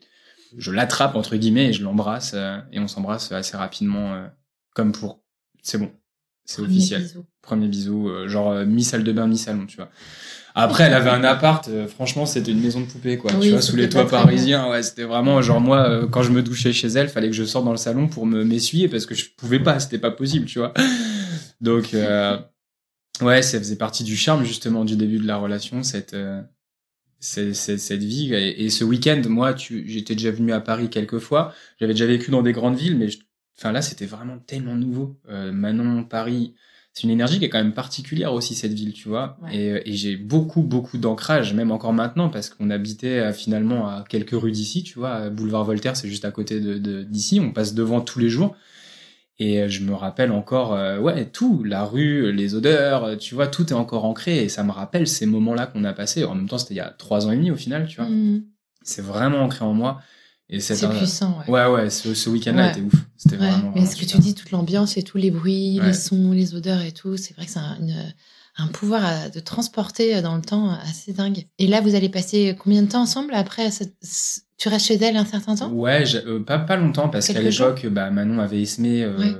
je l'attrape entre guillemets et je l'embrasse, euh, et on s'embrasse assez rapidement, euh, comme pour, c'est bon, c'est officiel. Premier bisou, genre mi salle de bain, mi salon, tu vois. Après, elle avait un appart. Euh, franchement, c'était une maison de poupée, quoi. tu vois, sous les toits parisiens. Ouais, c'était vraiment genre moi, euh, quand je me douchais chez elle, fallait que je sorte dans le salon pour me m'essuyer parce que je pouvais pas, c'était pas possible, tu vois. Donc, euh, ouais, ça faisait partie du charme justement du début de la relation, cette cette, cette, vie. Et, ce week-end, moi, j'étais déjà venu à Paris quelques fois. J'avais déjà vécu dans des grandes villes, mais enfin là, c'était vraiment tellement nouveau. Manon, Paris c'est une énergie qui est quand même particulière aussi cette ville, tu vois. Et, euh, et j'ai beaucoup beaucoup d'ancrage, même encore maintenant, parce qu'on habitait euh, finalement à quelques rues d'ici, tu vois. Boulevard Voltaire, c'est juste à côté de d'ici. On passe devant tous les jours. Et euh, je me rappelle encore, ouais, tout, la rue, les odeurs, tu vois, tout est encore ancré. Et ça me rappelle ces moments-là qu'on a passés. En même temps, c'était il y a trois ans et demi au final, tu vois. Mmh. C'est vraiment ancré en moi. C'est puissant, ouais. Ouais, ouais, ce, ce week-end-là était ouf. C'était vraiment. Mais ce que tu dis, toute l'ambiance et tous les bruits, les sons, les odeurs et tout, c'est vrai que c'est un, un, pouvoir de transporter dans le temps assez dingue. Et là, vous allez passer combien de temps ensemble après Tu restes chez elle un certain temps? Ouais, euh, pas, pas longtemps, parce qu'à l'époque, bah, Manon avait esmé euh,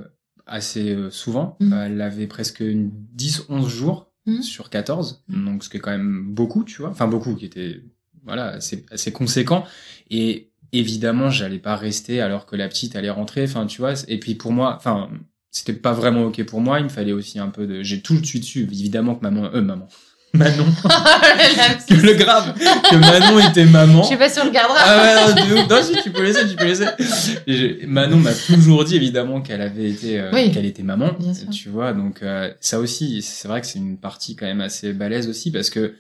assez euh, souvent. Mmh. elle avait presque 10-11 jours mmh. sur 14, mmh. donc ce qui est quand même beaucoup, tu vois. Enfin, beaucoup, qui était voilà, assez, assez conséquent. Et évidemment, j'allais pas rester alors que la petite allait rentrer. Enfin, tu vois. Et puis pour moi, enfin, c'était pas vraiment ok pour moi. Il me fallait aussi un peu de. J'ai tout de suite su, évidemment que maman, euh, maman. Manon. que le grave. Que Manon était maman. Je sais pas si on le gardera. Ah ouais, non, si, tu peux laisser, tu peux laisser. Manon m'a toujours dit, évidemment, qu'elle avait été, euh, qu'elle était maman. Tu vois, donc, euh, ça aussi, c'est vrai que c'est une partie quand même assez balèze aussi parce que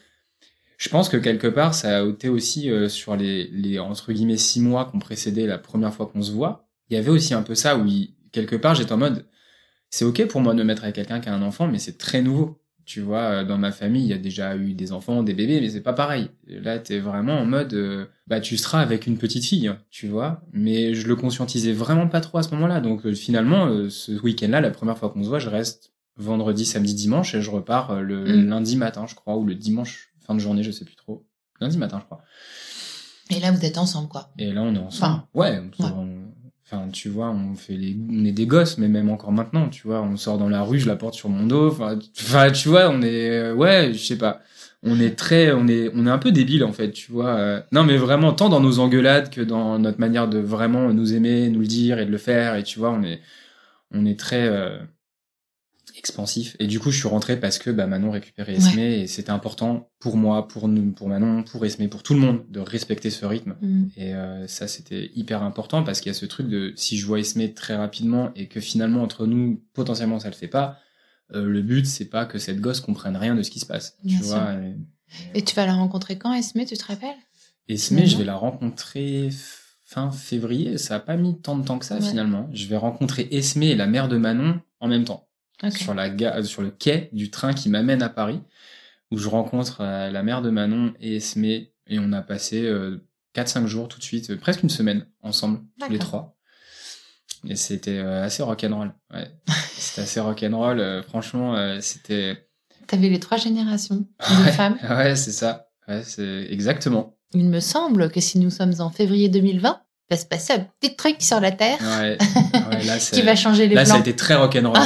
je pense que quelque part, ça a été aussi euh, sur les, les, entre guillemets, six mois qu'on précédait la première fois qu'on se voit. Il y avait aussi un peu ça où, quelque part, j'étais en mode, c'est ok pour moi de me mettre avec quelqu'un qui a un enfant, mais c'est très nouveau. Tu vois, euh, dans ma famille, il y a déjà eu des enfants, des bébés, mais c'est pas pareil. Là, t'es vraiment en mode, euh, bah, tu seras avec une petite fille, hein, tu vois. Mais je le conscientisais vraiment pas trop à ce moment-là. Donc, finalement, ce week-end-là, la première fois qu'on se voit, je reste vendredi, samedi, dimanche, et je repars le mm. lundi matin, je crois, ou le dimanche fin de journée, je sais plus trop. Lundi matin, je crois. Et là, vous êtes ensemble, quoi. Et là, on est ensemble. ouais. Enfin, tu vois, on fait les, on est des gosses, mais même encore maintenant, tu vois, on sort dans la rue, je la porte sur mon dos. Enfin, tu vois, on est, ouais, je sais pas. On est très, on est, on est un peu débile en fait, tu vois. Euh. non, mais vraiment, tant dans nos engueulades que dans notre manière de vraiment nous aimer, nous le dire et de le faire. Et tu vois, on est, on est très, euh, expansif. Et du coup, je suis rentré parce que bah, Manon récupérait Esme et c'était important pour moi, pour nous, pour Manon, pour Esme, pour tout le monde de respecter ce rythme. Mm. Et euh, ça, c'était hyper important parce qu'il y a ce truc de si je vois Esme très rapidement et que finalement entre nous, potentiellement, ça le fait pas. Euh, le but, c'est pas que cette gosse comprenne rien de ce qui se passe. tu vois. Et... tu vas la rencontrer quand, Esme Tu te rappelles? Esme, je vais la rencontrer fin février. Ça a pas mis tant de temps que ça finalement. Je vais rencontrer Esme et la mère de Manon en même temps sur, la euh, sur le quai du train qui m'amène à Paris, où je rencontre euh, la mère de Manon et Esmé, et on a passé 4-5 euh, jours tout de suite, presque une semaine ensemble, tous les trois. Et c'était assez rock'n'roll. Ouais. c'était assez rock'n'roll. franchement, c'était. T'avais les trois générations de femmes. Ouais, c'est ça. Ouais, c'est exactement. Il me semble que si nous sommes en février 2020, va se passer un petit truc sur la Terre Ouais. ouais là, c'est- qui va changer les Là, ça a été très rock'n'roll.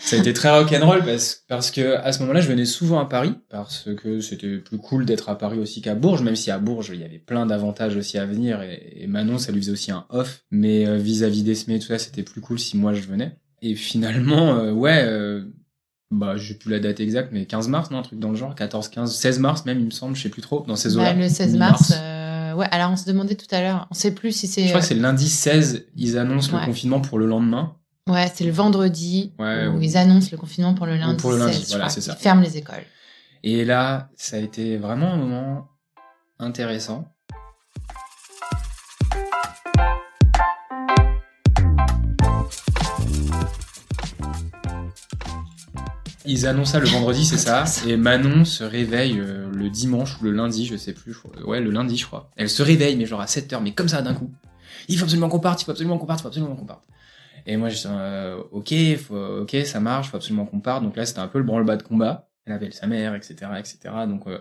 Ça a été très rock'n'roll parce, parce que à ce moment-là, je venais souvent à Paris parce que c'était plus cool d'être à Paris aussi qu'à Bourges, même si à Bourges, il y avait plein d'avantages aussi à venir et, et Manon, ça lui faisait aussi un off. Mais euh, vis-à-vis d'Esmé et tout ça, c'était plus cool si moi je venais. Et finalement, euh, ouais, euh, bah, j'ai plus la date exacte, mais 15 mars, non, un truc dans le genre, 14, 15, 16 mars même, il me semble, je sais plus trop, dans ces Bah, eaux-là. le 16 mi-mars. mars. euh, ouais, alors on se demandait tout à l'heure, on sait plus si c'est. Je crois que c'est le lundi 16, ils annoncent Ouais. le confinement pour le lendemain. Ouais, c'est le vendredi Ouais, où ou- ils annoncent le confinement pour le lundi. pour le lundi, 16, je voilà, c'est ça. Ils ferment les écoles. Et là, ça a été vraiment un moment intéressant. Ils annoncent ça le vendredi, c'est ça. Et Manon se réveille euh, le dimanche ou le lundi, je sais plus. je crois. Ouais, le lundi, je crois. Elle se réveille, mais genre à 7 heures, mais comme ça d'un coup. Il faut absolument qu'on parte, il faut absolument qu'on parte, il faut absolument qu'on parte. Et moi, je dis, euh, ok, faut, ok, ça marche, faut absolument qu'on parte. Donc là, c'était un peu le branle-bas de combat. Elle avait sa mère, etc., etc. Donc, euh,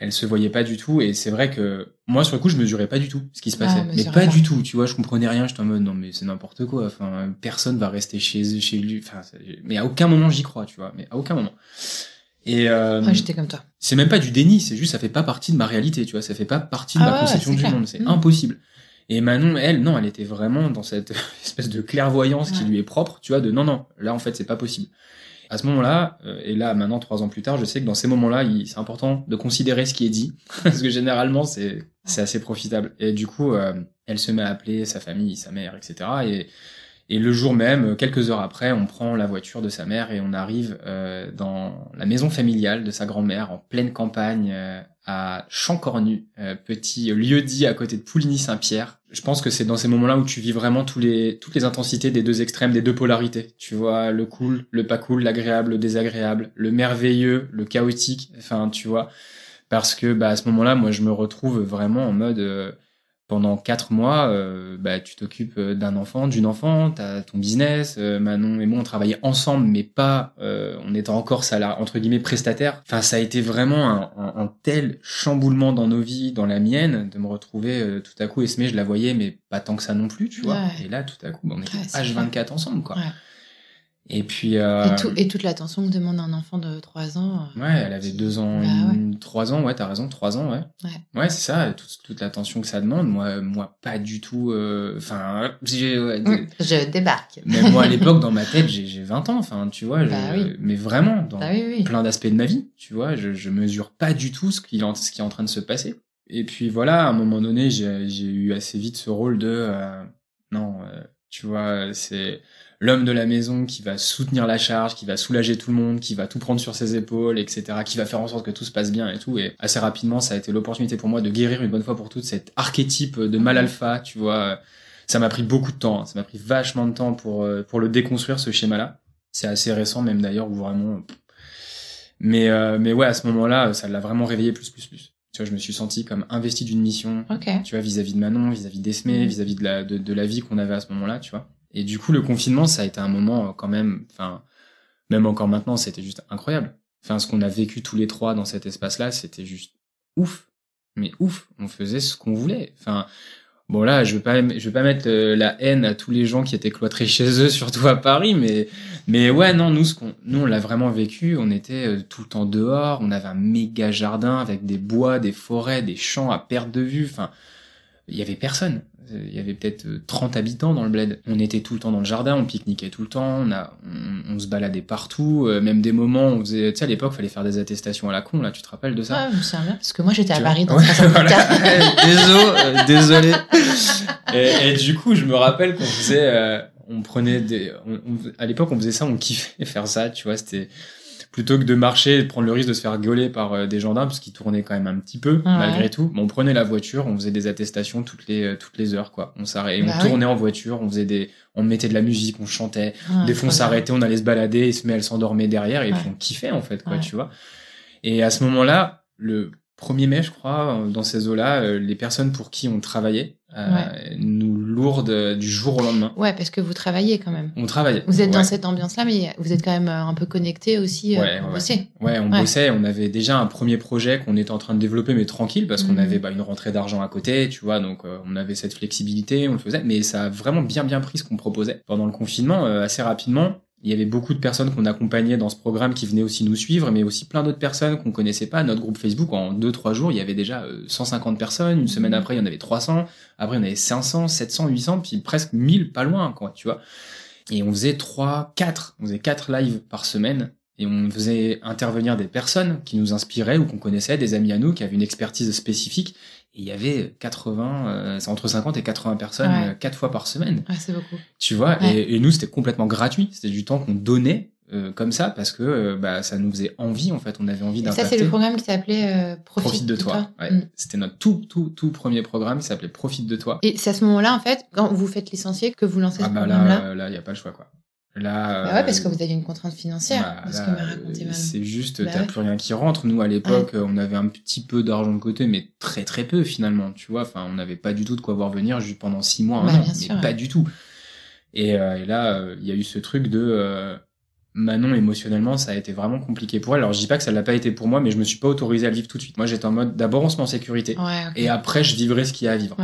elle se voyait pas du tout. Et c'est vrai que moi, sur le coup, je mesurais pas du tout ce qui se Ah, passait. mais mesurais pas pas. du tout. Tu vois, je comprenais rien. J'étais en mode, non, mais c'est n'importe quoi. Enfin, personne va rester chez, chez lui. Enfin, mais à aucun moment j'y crois, tu vois. Mais à aucun moment. Et euh, Ouais, j'étais comme toi. c'est même pas du déni, c'est juste ça fait pas partie de ma réalité, tu vois, ça fait pas partie de Ah ma ouais, conception du clair. monde, c'est Mm. impossible. Et Manon, elle, non, elle était vraiment dans cette espèce de clairvoyance qui lui est propre, tu vois, de non, non, là en fait c'est pas possible. À ce moment-là, euh, et là maintenant trois ans plus tard, je sais que dans ces moments-là, c'est important de considérer ce qui est dit, parce que généralement c'est c'est assez profitable. Et du coup, euh, elle se met à appeler sa famille, sa mère, etc. Et et le jour même, quelques heures après, on prend la voiture de sa mère et on arrive euh, dans la maison familiale de sa grand-mère en pleine campagne euh, à Chamcornu, euh, petit lieu dit à côté de Pouligny-Saint-Pierre. Je pense que c'est dans ces moments-là où tu vis vraiment tous les, toutes les intensités des deux extrêmes, des deux polarités. Tu vois, le cool, le pas cool, l'agréable, le désagréable, le merveilleux, le chaotique. Enfin, tu vois, parce que bah, à ce moment-là, moi, je me retrouve vraiment en mode... pendant quatre mois, euh, bah, tu t'occupes euh, d'un enfant, d'une enfant, t'as ton business. euh, Manon et moi, on travaillait ensemble, mais pas, euh, on était encore salariés, entre guillemets, prestataires. Enfin, ça a été vraiment un, un- un tel chamboulement dans nos vies, dans la mienne, de me retrouver euh, tout à coup. Esmé, je la voyais, mais pas tant que ça non plus, tu vois. Ouais. Et là, tout à coup, bah, on était Ouais, c'est H24 ensemble, quoi. Ouais. Et puis, euh, Et, tout- et toute l'attention que demande un enfant de 3 ans. euh, Ouais, elle avait deux ans, Bah et- trois ans, ouais, t'as raison, trois ans, ouais. Ouais. Ouais, c'est ça, toute, toute l'attention que ça demande. Moi, moi, pas du tout. euh, Enfin, j'ai- ouais, Hum, Je débarque. même moi à l'époque, dans ma tête, j'ai j'ai 20 ans. Enfin, tu vois, je- Bah oui. mais vraiment, dans Bah oui, oui. plein d'aspects de ma vie, tu vois, je, je mesure pas du tout ce qui, est en- ce qui est en train de se passer. Et puis voilà, à un moment donné, j'ai j'ai eu assez vite ce rôle de euh, non, euh, tu vois, c'est l'homme de la maison qui va soutenir la charge, qui va soulager tout le monde, qui va tout prendre sur ses épaules, etc., qui va faire en sorte que tout se passe bien et tout. Et assez rapidement, ça a été l'opportunité pour moi de guérir une bonne fois pour toutes cet archétype de mal alpha, tu vois. Ça m'a pris beaucoup de temps, hein. ça m'a pris vachement de temps pour, euh, pour le déconstruire, ce schéma-là. C'est assez récent même d'ailleurs, où vraiment... Mais, euh, mais ouais, à ce moment-là, ça l'a vraiment réveillé plus, plus, plus. Tu vois, je me suis senti comme investi d'une mission, Ok. tu vois, vis-à-vis de Manon, vis-à-vis d'Esmé, Mhm. vis-à-vis de la, de, de la vie qu'on avait à ce moment-là, tu vois. Et du coup, le confinement, ça a été un moment euh, quand même, enfin, même encore maintenant, c'était juste incroyable. Enfin, ce qu'on a vécu tous les trois dans cet espace-là, c'était juste ouf. Mais ouf, on faisait ce qu'on voulait. Enfin, bon là, je veux pas, je veux pas mettre euh, la haine à tous les gens qui étaient cloîtrés chez eux, surtout à Paris, mais, mais ouais, non, nous, ce qu'on, nous, on l'a vraiment vécu. On était euh, tout le temps dehors. On avait un méga jardin avec des bois, des forêts, des champs à perte de vue. Enfin, il y avait personne. Euh, Il y avait peut-être euh, 30 habitants dans le bled. On était tout le temps dans le jardin, on pique-niquait tout le temps, on, a, on, on se baladait partout, euh, même des moments, on faisait, tu sais, à l'époque, fallait faire des attestations à la con, là, tu te rappelles de ça Ouais, je me souviens parce que moi j'étais à Paris dans Ouais, 64. voilà. désolé, euh, désolé. Et, et du coup, je me rappelle qu'on faisait, euh, on prenait des, on- à l'époque, on faisait ça, on kiffait faire ça, tu vois, c'était plutôt que de marcher et de prendre le risque de se faire gauler par euh, des gendarmes, parce qu'ils tournaient quand même un petit peu, malgré tout. Bon, on prenait la voiture, on faisait des attestations toutes les, euh, toutes les heures, quoi. On s'arrêtait, Bah on oui. tournait en voiture, on faisait des, on mettait de la musique, on chantait, Ouais, des fois, on s'arrêtait, on allait se balader, et se met, elle s'endormait derrière, et Ouais. puis on kiffait, en fait, quoi, tu vois. Et à ce moment-là, le 1er mai, je crois, euh, dans ces eaux-là, les personnes pour qui on travaillait euh, nous lourde du jour au lendemain. Ouais, parce que vous travaillez quand même. On travaillait. Vous êtes Ouais. dans cette ambiance-là, mais vous êtes quand même euh, un peu connecté aussi euh, Ouais, ouais, bosser. Ouais, on bossait, on avait déjà un premier projet qu'on était en train de développer, mais tranquille, parce qu'on Mhm. avait bah, une rentrée d'argent à côté, tu vois, donc euh, on avait cette flexibilité, on le faisait, mais ça a vraiment bien bien pris ce qu'on proposait. Pendant le confinement, euh, assez rapidement, il y avait beaucoup de personnes qu'on accompagnait dans ce programme qui venaient aussi nous suivre, mais aussi plein d'autres personnes qu'on connaissait pas. Notre groupe Facebook, en 2-3 jours, il y avait déjà euh, 150 personnes, une semaine après, il y en avait 300, après il y en avait 500, 700, 800, puis presque 1000, pas loin, quoi, tu vois. Et on faisait 3, 4, on faisait 4 lives par semaine et on faisait intervenir des personnes qui nous inspiraient ou qu'on connaissait, des amis à nous qui avaient une expertise spécifique. Et il y avait 80, euh, c'est entre 50 et 80 personnes, Ouais. euh, quatre fois par semaine. Ouais, c'est beaucoup. Tu vois, Ouais. et, et nous, c'était complètement gratuit. C'était du temps qu'on donnait euh, comme ça parce que euh, bah, ça nous faisait envie, en fait. On avait envie ça, c'est le programme qui s'appelait euh, Profite, Profite de toi. Ouais. Mm. C'était notre tout, tout, tout premier programme qui s'appelait Profite de toi. Et c'est à ce moment-là, en fait, quand vous faites licencier, que vous lancez Ah ce bah là, euh, là, il a pas le choix, quoi. Là, Bah ouais, euh, parce que vous aviez une contrainte financière, Bah, que euh. C'est juste, Bah t'as ouais. plus rien qui rentre. Nous, à l'époque, euh, on avait un petit peu d'argent de côté, mais très très peu finalement. Tu vois, enfin, on n'avait pas du tout de quoi voir venir juste pendant six mois, un Bah, an, bien mais sûr, pas du tout. Et, euh, et là, euh, il y a eu ce truc de euh, Manon émotionnellement, ça a été vraiment compliqué pour elle. Alors, je dis pas que ça l'a pas été pour moi, mais je me suis pas autorisé à le vivre tout de suite. Moi, j'étais en mode, d'abord, on se met en sécurité, et après, je vivrai ce qu'il y a à vivre.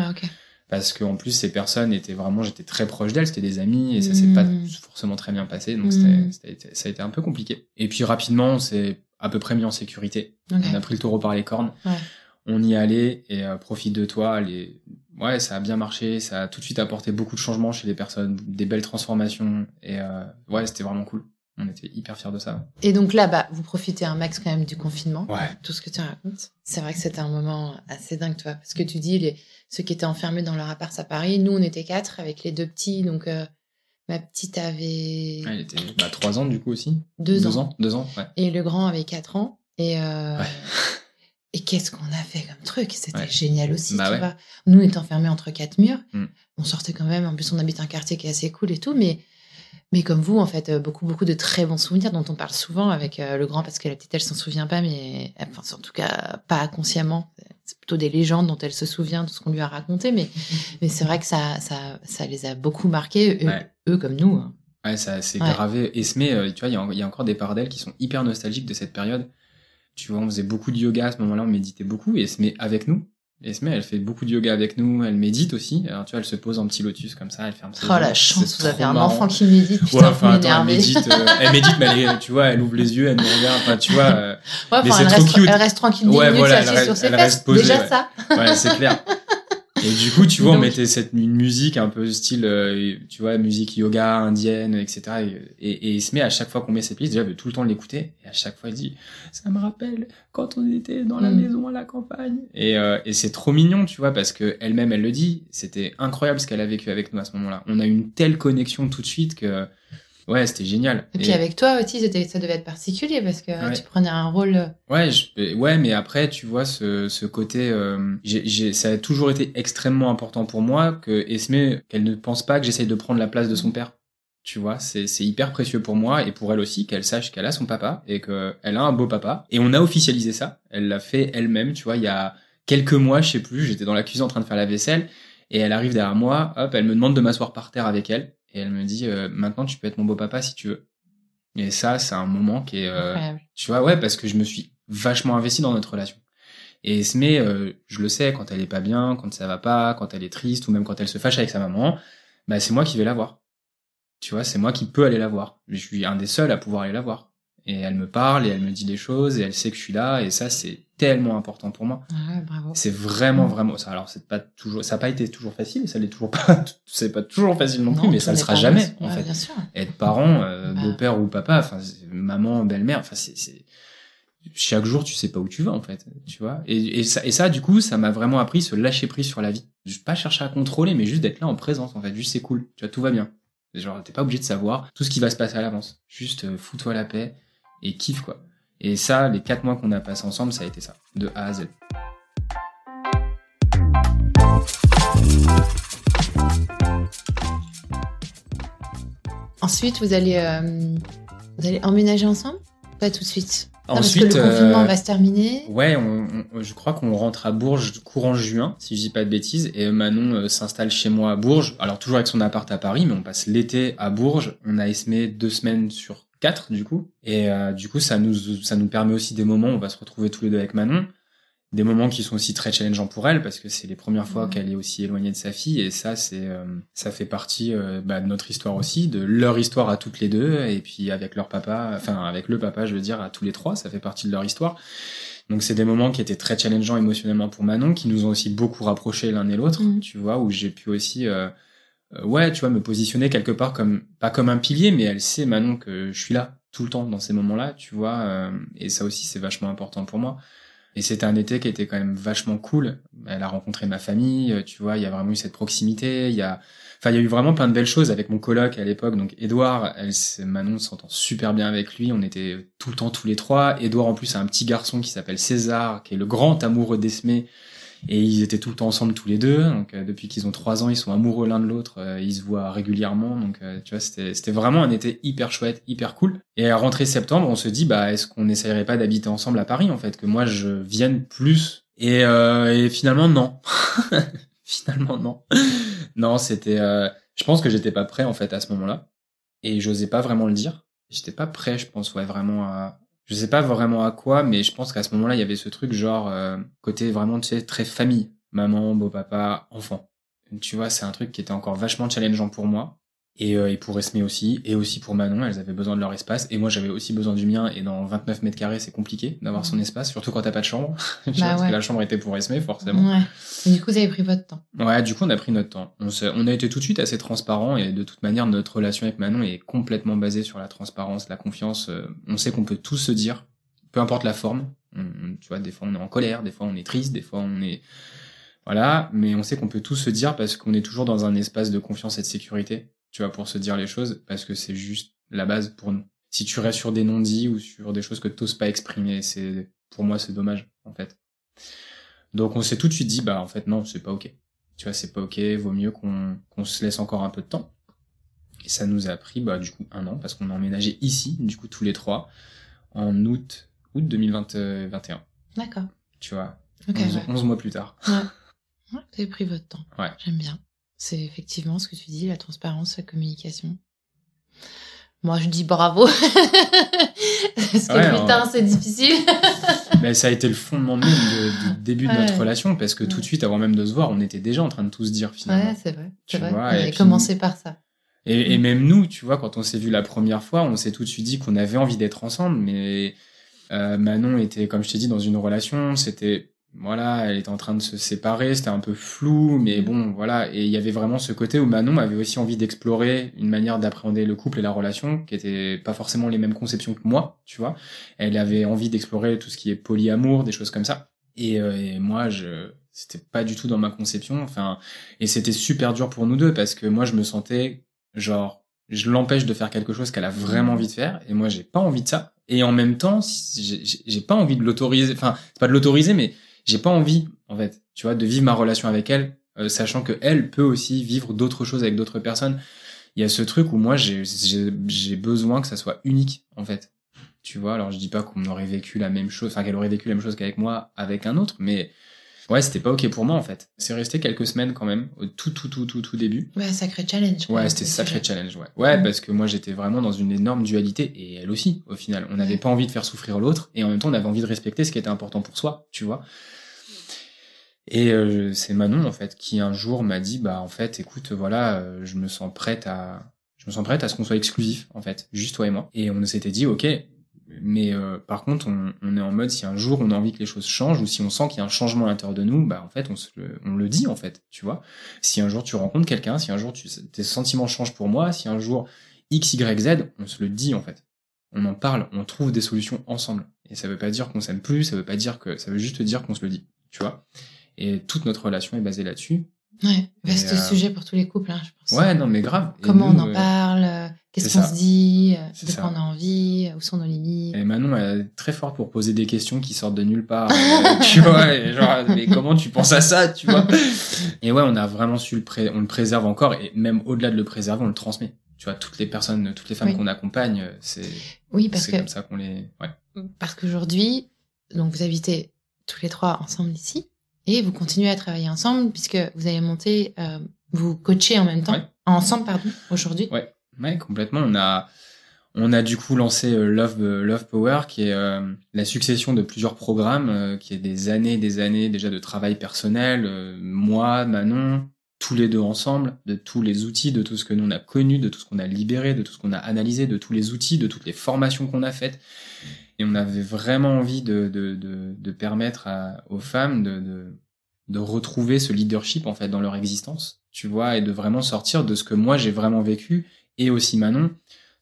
Parce qu'en plus ces personnes étaient vraiment j'étais très proche d'elles c'était des amis et ça s'est pas Mm. forcément très bien passé donc Mm. ça a été un peu compliqué et puis rapidement on s'est à peu près mis en sécurité on a pris le taureau par les cornes Ouais. on y allait et euh, profite de toi les ouais ça a bien marché ça a tout de suite apporté beaucoup de changements chez les personnes des belles transformations et euh, ouais c'était vraiment cool on était hyper fiers de ça Et donc là, bah, vous profitez un max quand même du confinement. ouais Tout ce que tu racontes. C'est vrai que c'était un moment assez dingue, toi. Parce que tu dis, les, ceux qui étaient enfermés dans leur appart à Paris, nous, on était quatre avec les deux petits. Donc, euh, ma petite avait elle était bah, trois ans du coup aussi deux, ans. ans deux ans ouais Et le grand avait quatre ans. Et, euh, Ouais. et qu'est-ce qu'on a fait comme truc? C'était Ouais. génial aussi, Bah tu ouais. vois. Nous, on était enfermés entre quatre murs. Mm. On sortait quand même. En plus, on habite un quartier qui est assez cool et tout. Mais, mais comme vous, en fait, euh, beaucoup, beaucoup de très bons souvenirs dont on parle souvent avec euh, le grand parce que la petite, elle s'en souvient pas, mais enfin, en tout cas, pas consciemment. C'est plutôt des légendes dont elle se souvient, de ce qu'on lui a raconté. Mais, mais c'est vrai que ça, ça, ça les a beaucoup marqués, eux, Ouais. eux comme nous. hein. Ouais, ça c'est Ouais. gravé. Esme, euh, tu vois, il y, a- il y a encore des parts d'elle qui sont hyper nostalgiques de cette période. Tu vois, on faisait beaucoup de yoga à ce moment-là, on méditait beaucoup. Et Esme avec nous. Esme, elle fait beaucoup de yoga avec nous, elle médite aussi. Alors tu vois, elle se pose en petit lotus comme ça, elle ferme ses Oh la chance, vous avez un marrant. enfant qui médite, putain, Ouais, enfin, attends, elle médite, euh, elle médite, mais elle, tu vois, elle ouvre les yeux, elle nous regarde, enfin, tu vois, euh, Ouais, Mais enfin, c'est elle, trop reste, cute. elle reste tranquille 10 Ouais, minutes, voilà, assise elle sur ses elle fesses. reste posée, Déjà ouais. ça. ouais, c'est clair. Et du coup, tu vois, on mettait cette une musique un peu style, euh, tu vois, musique yoga indienne, etc. Et, et, et Esme, à chaque fois qu'on met cette playlist, déjà, elle veut tout le temps l'écouter. Et à chaque fois, elle dit, ça me rappelle quand on était dans la Mm. maison à la campagne. Et, euh, et c'est trop mignon, tu vois, parce que elle-même, elle le dit. C'était incroyable ce qu'elle a vécu avec nous à ce moment-là. On a eu une telle connexion tout de suite que, ouais, c'était génial. Et puis avec toi aussi, ça devait être particulier parce que Ouais. tu prenais un rôle. euh, Ouais, je- ouais, mais après, tu vois, ce, ce côté, euh, ça a toujours été extrêmement important pour moi que Esme, qu'elle ne pense pas que j'essaye de prendre la place de son père. Tu vois, c'est, c'est hyper précieux pour moi et pour elle aussi qu'elle sache qu'elle a son papa et qu'elle a un beau papa. Et on a officialisé ça. Elle l'a fait elle-même, tu vois, il y a quelques mois, je sais plus, j'étais dans la cuisine en train de faire la vaisselle et elle arrive derrière moi, hop, elle me demande de m'asseoir par terre avec elle et elle me dit, euh, maintenant tu peux être mon beau papa si tu veux. Et ça, c'est un moment qui est, euh, tu vois, ouais, parce que je me suis vachement investi dans notre relation. Et Esme, euh, je le sais, quand elle est pas bien, quand ça va pas, quand elle est triste, ou même quand elle se fâche avec sa maman, bah c'est moi qui vais la voir. Tu vois, c'est moi qui peux aller la voir. Je suis un des seuls à pouvoir aller la voir. Et elle me parle, et elle me dit des choses, et elle sait que je suis là, et ça, c'est tellement important pour moi. Ah bravo. C'est vraiment, Mm. vraiment ça. Alors, c'est pas toujours, ça n'a pas été toujours facile, ça l'est toujours pas, c'est pas toujours facile non plus, mais ça le n'est sera jamais, en Ouais, fait Bien sûr. être parent, euh, Bah. beau-père ou papa, enfin maman, belle-mère, enfin c'est c'est chaque jour tu sais pas où tu vas en fait, tu vois. Et, et ça et ça du coup ça m'a vraiment appris ce lâcher prise sur la vie. Juste pas chercher à contrôler, mais juste d'être là en présence en fait. Juste c'est cool, tu vois tout va bien. Genre t'es pas obligé de savoir tout ce qui va se passer à l'avance. Juste euh, fous-toi la paix et kiffe quoi. Et ça, les quatre mois qu'on a passé ensemble, ça a été ça, de A à Z. Ensuite, vous allez, euh, vous allez emménager ensemble Pas tout de suite? Ensuite, parce que le confinement va se terminer. Ouais, on, je crois qu'on rentre à Bourges courant juin, si je dis pas de bêtises, et Manon s'installe chez moi à Bourges. Alors toujours avec son appart à Paris, mais on passe l'été à Bourges. On a esmé deux semaines sur quatre du coup, et du coup ça nous ça nous permet aussi des moments où on va se retrouver tous les deux avec Manon. Des moments qui sont aussi très challengeants pour elle parce que c'est les premières fois qu'elle est aussi éloignée de sa fille et ça c'est euh, ça fait partie euh, bah, de notre histoire aussi de leur histoire à toutes les deux et puis avec leur papa enfin avec le papa je veux dire à tous les trois ça fait partie de leur histoire. Donc c'est des moments qui étaient très challengeants émotionnellement pour Manon qui nous ont aussi beaucoup rapprochés l'un et l'autre mmh. tu vois où j'ai pu aussi euh, ouais tu vois me positionner quelque part comme pas comme un pilier mais elle sait Manon que je suis là tout le temps dans ces moments là tu vois et ça aussi c'est vachement important pour moi et c'était un été qui était quand même vachement cool. Elle a rencontré ma famille, euh, tu vois, il y a vraiment eu cette proximité. Il y a, enfin, il y a eu vraiment plein de belles choses avec mon coloc à l'époque. Donc, Edouard, elle, Manon s'entend super bien avec lui. On était tout le temps tous les trois. Edouard, en plus, a un petit garçon qui s'appelle César, qui est le grand amoureux d'Esmé et ils étaient tout le temps ensemble tous les deux. Donc euh, depuis qu'ils ont trois ans, ils sont amoureux l'un de l'autre. Euh, ils se voient régulièrement. Donc euh, tu vois, c'était vraiment un été hyper chouette, hyper cool. Et à rentrée septembre, on se dit bah est-ce qu'on n'essayerait pas d'habiter ensemble à Paris en fait, que moi je vienne plus. Et, et finalement non. finalement non. non, c'était. je pense que j'étais pas prêt en fait à ce moment-là et j'osais pas vraiment le dire. J'étais pas prêt, je pense, ouais, vraiment à, je sais pas vraiment à quoi, mais je pense qu'à ce moment-là, il y avait ce truc genre euh, côté vraiment, tu sais, très famille, maman, beau papa, enfant. Tu vois, c'est un truc qui était encore vachement challengeant pour moi et, euh, et pour Esme aussi, et aussi pour Manon, elles avaient besoin de leur espace, et moi j'avais aussi besoin du mien, et dans 29 mètres carrés, c'est compliqué d'avoir son espace, surtout quand t'as pas de chambre, bah parce que la chambre était pour Esme, forcément. Ouais. Et du coup, vous avez pris votre temps. Ouais, du coup, on a pris notre temps. On, on a été tout de suite assez transparent, et de toute manière, notre relation avec Manon est complètement basée sur la transparence, la confiance. Euh, on sait qu'on peut tout se dire, peu importe la forme. tu vois, des fois on est en colère, des fois on est triste, des fois on est voilà, mais on sait qu'on peut tout se dire parce qu'on est toujours dans un espace de confiance et de sécurité tu vois, pour se dire les choses, parce que c'est juste la base pour nous. Si tu restes sur des non-dits ou sur des choses que tu n'oses pas exprimer, c'est, pour moi, c'est dommage, en fait. Donc, on s'est tout de suite dit, bah, en fait, non, c'est pas ok. Tu vois, c'est pas ok, vaut mieux qu'on, qu'on se laisse encore un peu de temps. Et ça nous a pris, bah, du coup, un an, parce qu'on a emménagé ici, du coup, tous les trois, en août, août 2021. D'accord. Tu vois, 11, mois plus tard. Ouais. Vous avez pris votre temps. Ouais. J'aime bien. C'est effectivement ce que tu dis, la transparence, la communication. Moi, je dis bravo. parce que putain, c'est difficile. Mais ça a été le fondement même du début de notre relation, parce que tout de suite, avant même de se voir, on était déjà en train de tout se dire finalement. Ouais, c'est vrai. Tu vrai. Vois, on avait commencé par ça. Et, et, même nous, tu vois, quand on s'est vu la première fois, on s'est tout de suite dit qu'on avait envie d'être ensemble, mais euh, Manon était, comme je t'ai dit, dans une relation, c'était voilà, elle était en train de se séparer, c'était un peu flou, mais bon, voilà. Et il y avait vraiment ce côté où Manon avait aussi envie d'explorer une manière d'appréhender le couple et la relation qui était pas forcément les mêmes conceptions que moi, tu vois. Elle avait envie d'explorer tout ce qui est polyamour, des choses comme ça. Et, euh, et moi, je, c'était pas du tout dans ma conception. Enfin, et c'était super dur pour nous deux parce que moi, je me sentais genre, je l'empêche de faire quelque chose qu'elle a vraiment envie de faire, et moi, j'ai pas envie de ça. Et en même temps, j'ai pas envie de l'autoriser. Enfin, c'est pas de l'autoriser, mais j'ai pas envie, en fait, tu vois, de vivre ma relation avec elle, euh, sachant que elle peut aussi vivre d'autres choses avec d'autres personnes. Il y a ce truc où moi, j'ai besoin que ça soit unique, en fait. Tu vois, alors je dis pas qu'on aurait vécu la même chose, enfin qu'elle aurait vécu la même chose qu'avec moi, avec un autre, mais ouais, c'était pas ok pour moi en fait. C'est resté quelques semaines quand même, au tout tout tout tout tout début. Ouais, sacré challenge. Ouais, c'était sacré challenge, ouais. Ouais, parce que moi j'étais vraiment dans une énorme dualité et elle aussi au final. On n'avait pas envie de faire souffrir l'autre et en même temps on avait envie de respecter ce qui était important pour soi, tu vois. Et euh, c'est Manon en fait qui un jour m'a dit bah en fait écoute voilà euh, je me sens prête à je me sens prête à ce qu'on soit exclusif en fait juste toi et moi et on s'était dit ok mais euh, par contre on, on, est en mode si un jour on a envie que les choses changent ou si on sent qu'il y a un changement à l'intérieur de nous bah en fait on, se le, on le dit en fait tu vois si un jour tu rencontres quelqu'un si un jour tu, tes sentiments changent pour moi si un jour x y z on se le dit en fait on en parle on trouve des solutions ensemble et ça veut pas dire qu'on s'aime plus ça veut pas dire que ça veut juste dire qu'on se le dit tu vois et toute notre relation est basée là-dessus. Ouais, vaste euh, sujet pour tous les couples, hein, je pense. Ouais, non, mais grave. Comment on en euh, parle, euh, qu'est-ce qu'on se dit, de quoi on a envie, où sont nos limites? Et Manon est très forte pour poser des questions qui sortent de nulle part. tu vois, et genre, mais comment tu penses à ça, tu vois? Et ouais, on a vraiment su le pré on le préserve encore, et même au-delà de le préserver, on le transmet. Tu vois, toutes les personnes, toutes les femmes qu'on accompagne, c'est oui, parce que comme ça qu'on les. Ouais Parce qu'aujourd'hui, donc vous habitez tous les trois ensemble ici et vous continuez à travailler ensemble puisque vous avez monté, euh, vous coachez en même temps, Ouais. ensemble, pardon, aujourd'hui. Ouais, ouais, complètement. On a, on a du coup lancé euh, Love, euh, Love Power, qui est euh, la succession de plusieurs programmes, euh, qui est des années, des années déjà de travail personnel. euh, moi, Manon, tous les deux ensemble, de tous les outils, de tout ce que nous on a connu, de tout ce qu'on a libéré, de tout ce qu'on a analysé, de tous les outils, de toutes les formations qu'on a faites. Et on avait vraiment envie de, de, de, de permettre à, aux femmes de, de, de retrouver ce leadership en fait dans leur existence, tu vois, et de vraiment sortir de ce que moi j'ai vraiment vécu et aussi Manon,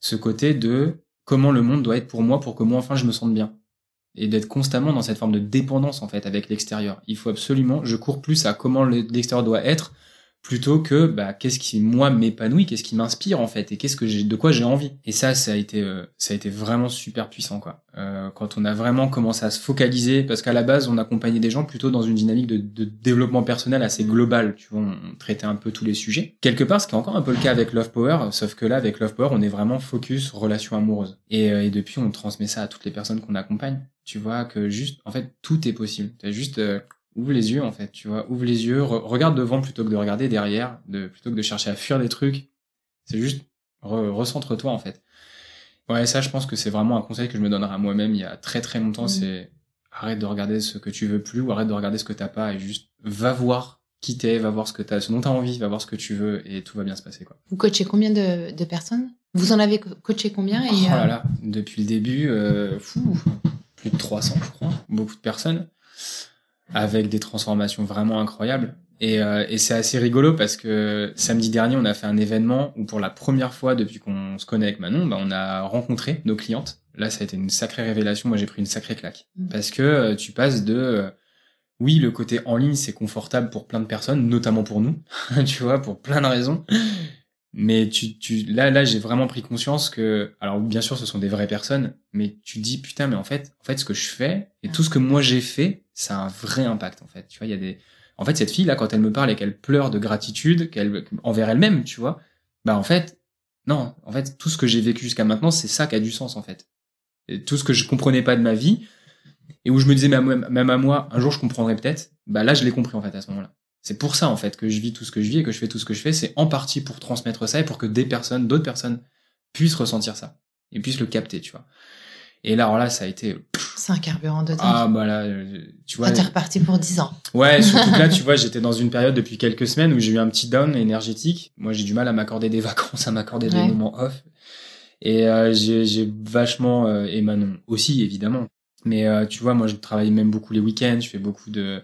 ce côté de comment le monde doit être pour moi pour que moi enfin je me sente bien et d'être constamment dans cette forme de dépendance en fait avec l'extérieur. Il faut absolument, je cours plus à comment le- l'extérieur doit être plutôt que bah qu'est-ce qui moi m'épanouit, qu'est-ce qui m'inspire en fait et qu'est-ce que j'ai de quoi j'ai envie. Et ça ça a été euh, ça a été vraiment super puissant quoi. Euh, quand on a vraiment commencé à se focaliser parce qu'à la base on accompagnait des gens plutôt dans une dynamique de, de développement personnel assez globale, tu vois, on traitait un peu tous les sujets. Quelque part ce qui est encore un peu le cas avec Love Power, sauf que là avec Love Power on est vraiment focus relation amoureuse. Et, euh, et depuis on transmet ça à toutes les personnes qu'on accompagne. Tu vois que juste en fait tout est possible. T'as juste euh, ouvre les yeux en fait, tu vois, ouvre les yeux, re- regarde devant plutôt que de regarder derrière, de plutôt que de chercher à fuir des trucs. C'est juste re- recentre-toi en fait. Ouais, ça je pense que c'est vraiment un conseil que je me donnerai à moi-même il y a très très longtemps, Mhm. c'est arrête de regarder ce que tu veux plus ou arrête de regarder ce que t'as pas et juste va voir qui t'es, va voir ce que t'as, ce dont t'as envie, va voir ce que tu veux et tout va bien se passer quoi. Vous coachez combien de, de personnes? Vous en avez co- coaché combien et, Oh là euh, là, depuis le début, euh, fou, plus de 300 je crois, beaucoup de personnes, avec des transformations vraiment incroyables. Et, euh, et c'est assez rigolo parce que samedi dernier, on a fait un événement où pour la première fois depuis qu'on se connaît avec Manon, bah, on a rencontré nos clientes. Là, ça a été une sacrée révélation. Moi, j'ai pris une sacrée claque. Mhm. Parce que euh, tu passes de... euh, oui, le côté en ligne, c'est confortable pour plein de personnes, notamment pour nous, tu vois, pour plein de raisons. Mais tu, tu, là, là, j'ai vraiment pris conscience que, alors bien sûr, ce sont des vraies personnes, mais tu dis putain, mais en fait, en fait, ce que je fais et tout ce que moi j'ai fait, ça a un vrai impact en fait. Tu vois, il y a des, en fait, cette fille là, quand elle me parle et qu'elle pleure de gratitude, qu'elle envers elle-même, tu vois, bah en fait, non, en fait, tout ce que j'ai vécu jusqu'à maintenant, c'est ça qui a du sens en fait. Et tout ce que je comprenais pas de ma vie et où je me disais même, à moi- un jour je comprendrai peut-être, bah là, je l'ai compris en fait à ce moment-là. C'est pour ça en fait que je vis tout ce que je vis et que je fais tout ce que je fais, c'est en partie pour transmettre ça et pour que des personnes, d'autres personnes puissent ressentir ça et puissent le capter, tu vois. Et là, alors là, ça a été C'est un carburant de dingue. ah bah là, euh, tu vois. Ah, t'es reparti pour 10 ans. Ouais, surtout que là, tu vois, j'étais dans une période depuis quelques semaines où j'ai eu un petit down énergétique. Moi, j'ai du mal à m'accorder des vacances, à m'accorder des Ouais. moments off. Et euh, j'ai vachement euh, et Manon aussi évidemment. Mais euh, tu vois, moi, je travaille même beaucoup les week-ends. Je fais beaucoup de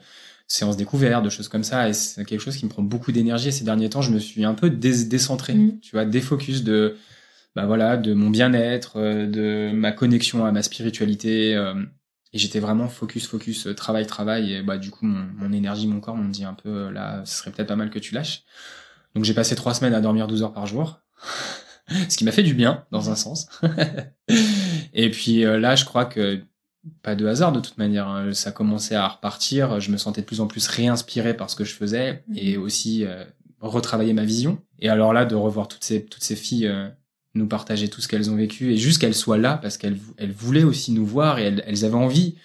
séances découvertes, de choses comme ça. Et c'est quelque chose qui me prend beaucoup d'énergie. Et ces derniers temps, je me suis un peu décentré. Mhm. Tu vois, défocus de bah voilà, de mon bien-être, euh, de ma connexion à ma spiritualité. euh, et j'étais vraiment focus, focus, euh, travail, travail. Et bah du coup, mon, mon énergie, mon corps m'ont dit un peu, là, ce serait peut-être pas mal que tu lâches. Donc j'ai passé trois semaines à dormir 12 heures par jour. ce qui m'a fait du bien, dans un sens. et puis là, je crois que pas de hasard de toute manière. hein. Ça commençait à repartir. Je me sentais de plus en plus réinspiré par ce que je faisais et aussi euh, retravailler ma vision. Et alors là, de revoir toutes ces toutes ces filles euh, nous partager tout ce qu'elles ont vécu et juste qu'elles soient là parce qu'elles elles voulaient aussi nous voir et elles, elles avaient envie.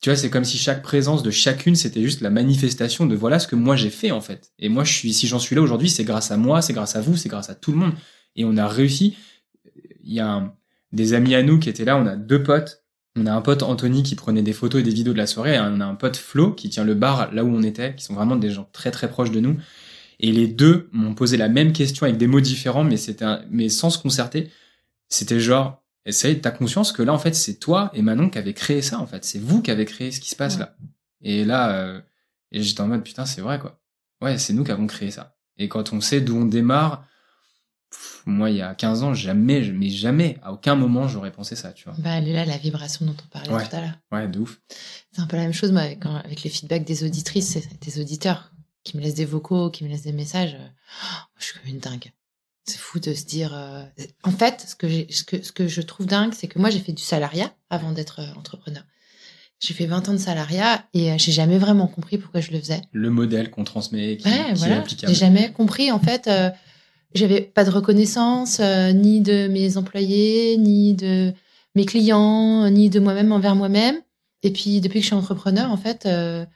Tu vois, c'est comme si chaque présence de chacune, c'était juste la manifestation de voilà ce que moi j'ai fait en fait. Et moi, je suis, si j'en suis là aujourd'hui, c'est grâce à moi, c'est grâce à vous, c'est grâce à tout le monde. Et on a réussi. Il y a des amis à nous qui étaient là. On a deux potes. On a un pote Anthony qui prenait des photos et des vidéos de la soirée. et on a un pote Flo qui tient le bar là où on était, qui sont vraiment des gens très très proches de nous. Et les deux m'ont posé la même question avec des mots différents, mais c'était un- mais sans se concerter. C'était genre, essaye, t'as conscience que là, en fait, c'est toi et Manon qui avez créé ça, en fait. C'est vous qui avez créé ce qui se passe Ouais. là. Et là, euh, et j'étais en mode, putain, c'est vrai, quoi. Ouais, c'est nous qui avons créé ça. Et quand on sait d'où on démarre, pff, moi, il y a 15 ans, jamais, mais jamais, à aucun moment, j'aurais pensé ça, tu vois. Bah, elle est là, la vibration dont on parlait Ouais. tout à l'heure. Ouais, de ouf. C'est un peu la même chose, moi, avec, avec les feedbacks des auditrices, des auditeurs qui me laissent des vocaux, qui me laissent des messages. euh, oh, je suis comme une dingue. C'est fou de se dire. euh, En fait, ce que, j'ai- ce, que, ce que je trouve dingue, c'est que moi, j'ai fait du salariat avant d'être euh, entrepreneur. J'ai fait 20 ans de salariat et j'ai jamais vraiment compris pourquoi je le faisais. Le modèle qu'on transmet, qui, Ouais, qui est voilà. applicable. J'ai jamais compris, en fait. euh, j'avais pas de reconnaissance, euh, ni de mes employés, ni de mes clients, ni de moi-même envers moi-même. Et puis, depuis que je suis entrepreneur, en fait, euh,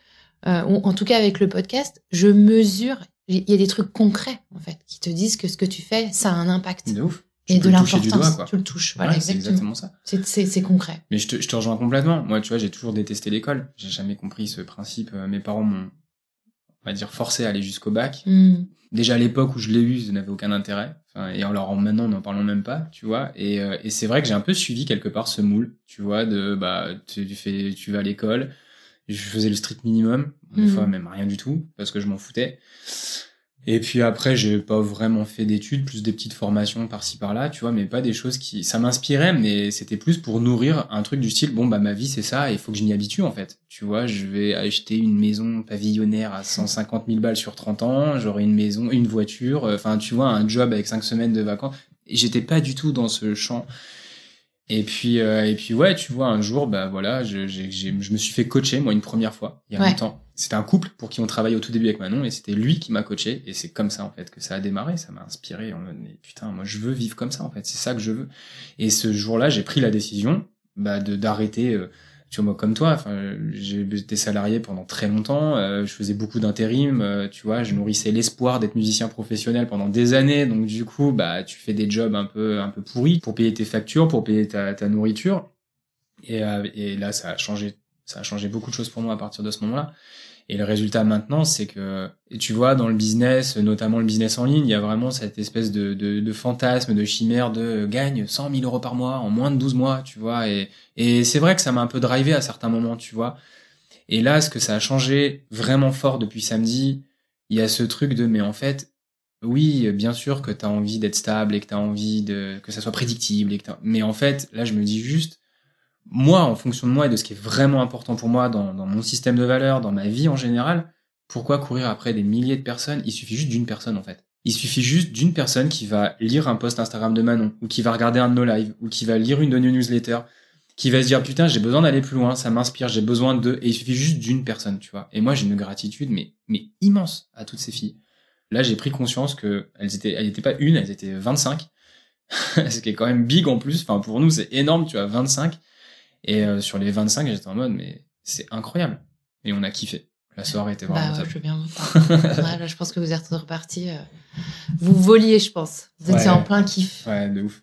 euh, en tout cas avec le podcast, je mesure. Il y a des trucs concrets, en fait, qui te disent que ce que tu fais, ça a un impact. De ouf. et de l'importance. Tu le touches. Voilà, Ouais, c'est exactement. exactement ça. C'est- concret. Mais je te, je te rejoins complètement. Moi, tu vois, j'ai toujours détesté l'école. J'ai jamais compris ce principe. Euh, Mes parents m'ont, on va dire, forcé à aller jusqu'au bac. Hmm. Déjà à l'époque où je l'ai eu, ça n'avait aucun intérêt. Enfin, et alors maintenant, n'en parlons même pas, tu vois. Et, euh, et c'est vrai que j'ai un peu suivi quelque part ce moule, tu vois, de bah tu fais, tu vas à l'école. Je faisais le strict minimum, des Mhm. fois même rien du tout, parce que je m'en foutais. Et puis après, j'ai pas vraiment fait d'études, plus des petites formations par-ci par-là, tu vois, mais pas des choses qui, ça m'inspirait, mais c'était plus pour nourrir un truc du style, bon bah ma vie c'est ça, il faut que je m'y habitue en fait. Tu vois, je vais acheter une maison pavillonnaire à 150 000 balles sur 30 ans, j'aurai une maison, une voiture, euh, enfin tu vois, un job avec 5 semaines de vacances. J'étais pas du tout dans ce champ. Et puis euh, et puis ouais, tu vois, un jour, bah voilà, je, j'ai- j'ai- je me suis fait coacher moi une première fois il y a Ouais. longtemps. C'était un couple pour qui on travaillait au tout début avec Manon et c'était lui qui m'a coaché et c'est comme ça en fait que ça a démarré, ça m'a inspiré en mode mais putain, moi je veux vivre comme ça en fait, c'est ça que je veux. Et ce jour-là, j'ai pris la décision bah, de d'arrêter euh, tu vois moi comme toi, enfin j'ai été salarié pendant très longtemps, euh, je faisais beaucoup d'intérim, euh, tu vois, je nourrissais l'espoir d'être musicien professionnel pendant des années, donc du coup bah tu fais des jobs un peu un peu pourris pour payer tes factures, pour payer ta, ta nourriture. Et, euh, et là ça a changé ça a changé beaucoup de choses pour moi à partir de ce moment-là. Et le résultat maintenant, c'est que, tu vois, dans le business, notamment le business en ligne, il y a vraiment cette espèce de, de, de fantasme, de chimère de euh, gagne 100 000 euros par mois en moins de 12 mois, tu vois. Et, et c'est vrai que ça m'a un peu drivé à certains moments, tu vois. Et là, ce que ça a changé vraiment fort depuis samedi, il y a ce truc de, mais en fait, oui, bien sûr que tu as envie d'être stable et que tu as envie de, que ça soit prédictible. Et que mais en fait, là, je me dis juste, moi, en fonction de moi et de ce qui est vraiment important pour moi dans, dans mon système de valeurs, dans ma vie en général, pourquoi courir après des milliers de personnes? Il suffit juste d'une personne en fait. Il suffit juste d'une personne qui va lire un post Instagram de Manon, ou qui va regarder un de nos lives, ou qui va lire une de nos newsletters, qui va se dire putain j'ai besoin d'aller plus loin, ça m'inspire, j'ai besoin de... Et il suffit juste d'une personne, tu vois. Et moi j'ai une gratitude mais, mais immense à toutes ces filles. Là j'ai pris conscience que elles étaient, elles étaient pas une, elles étaient 25. ce qui est quand même big en plus. Enfin pour nous c'est énorme, tu vois, 25. Et euh, sur les 25, j'étais en mode, mais c'est incroyable. Et on a kiffé. La soirée était vraiment Bah, ouais, top. je veux bien. Ouais, là, je pense que vous êtes reparti. euh, Vous voliez, je pense. Vous étiez Ouais. en plein kiff. Ouais, de ouf.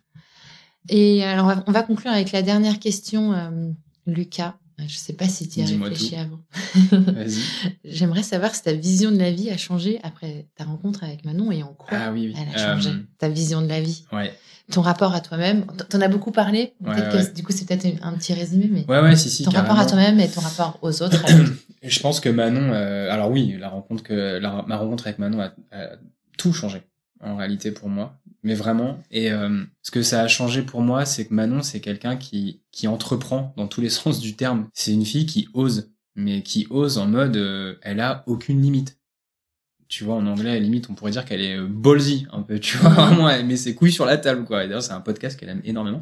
Et alors, on va- on va conclure avec la dernière question, euh, Lucas. Je sais pas si tu y as réfléchi tout. avant. J'aimerais savoir si ta vision de la vie a changé après ta rencontre avec Manon et en quoi Ah oui, oui. elle a changé. Euh, Ta vision de la vie, ouais. ton rapport à toi-même. T'en as beaucoup parlé. Ouais, Peut-être ouais. que du coup, c'est peut-être un petit résumé, mais Ouais, ouais, si, si. ton rapport à toi-même et ton rapport aux autres. je pense que Manon, euh, alors oui, la rencontre que la- ma rencontre avec Manon a, a tout changé en réalité pour moi, mais vraiment. Et euh, ce que ça a changé pour moi, c'est que Manon, c'est quelqu'un qui qui entreprend dans tous les sens du terme. C'est une fille qui ose, mais qui ose en mode, euh, elle a aucune limite. Tu vois, en anglais, à la limite, on pourrait dire qu'elle est euh, ballsy, un peu, tu vois, vraiment, elle met ses couilles sur la table, quoi. Et d'ailleurs, c'est un podcast qu'elle aime énormément.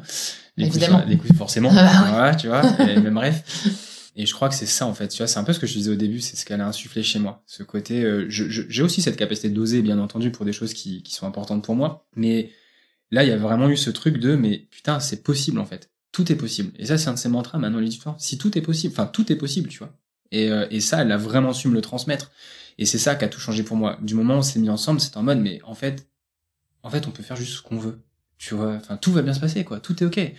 Les couilles, Évidemment. sur- les couilles, forcément. Ah bah ouais. Tu vois, et même bref. Et je crois que c'est ça en fait, tu vois, c'est un peu ce que je disais au début, c'est ce qu'elle a insufflé chez moi. Ce côté, euh, j'ai aussi cette capacité d'oser, bien entendu, pour des choses qui, qui sont importantes pour moi. Mais là, il y a vraiment eu ce truc de, mais putain, c'est possible en fait. Tout est possible. Et ça, c'est un de ses mantras maintenant, l'histoire. Si tout est possible, enfin, tout est possible, tu vois. Et, euh, et ça, elle a vraiment su me le transmettre. Et c'est ça qui a tout changé pour moi. Du moment où on s'est mis ensemble, c'est en mode, mais en fait, en fait, on peut faire juste ce qu'on veut. Tu vois, enfin, tout va bien se passer, quoi. Tout est ok.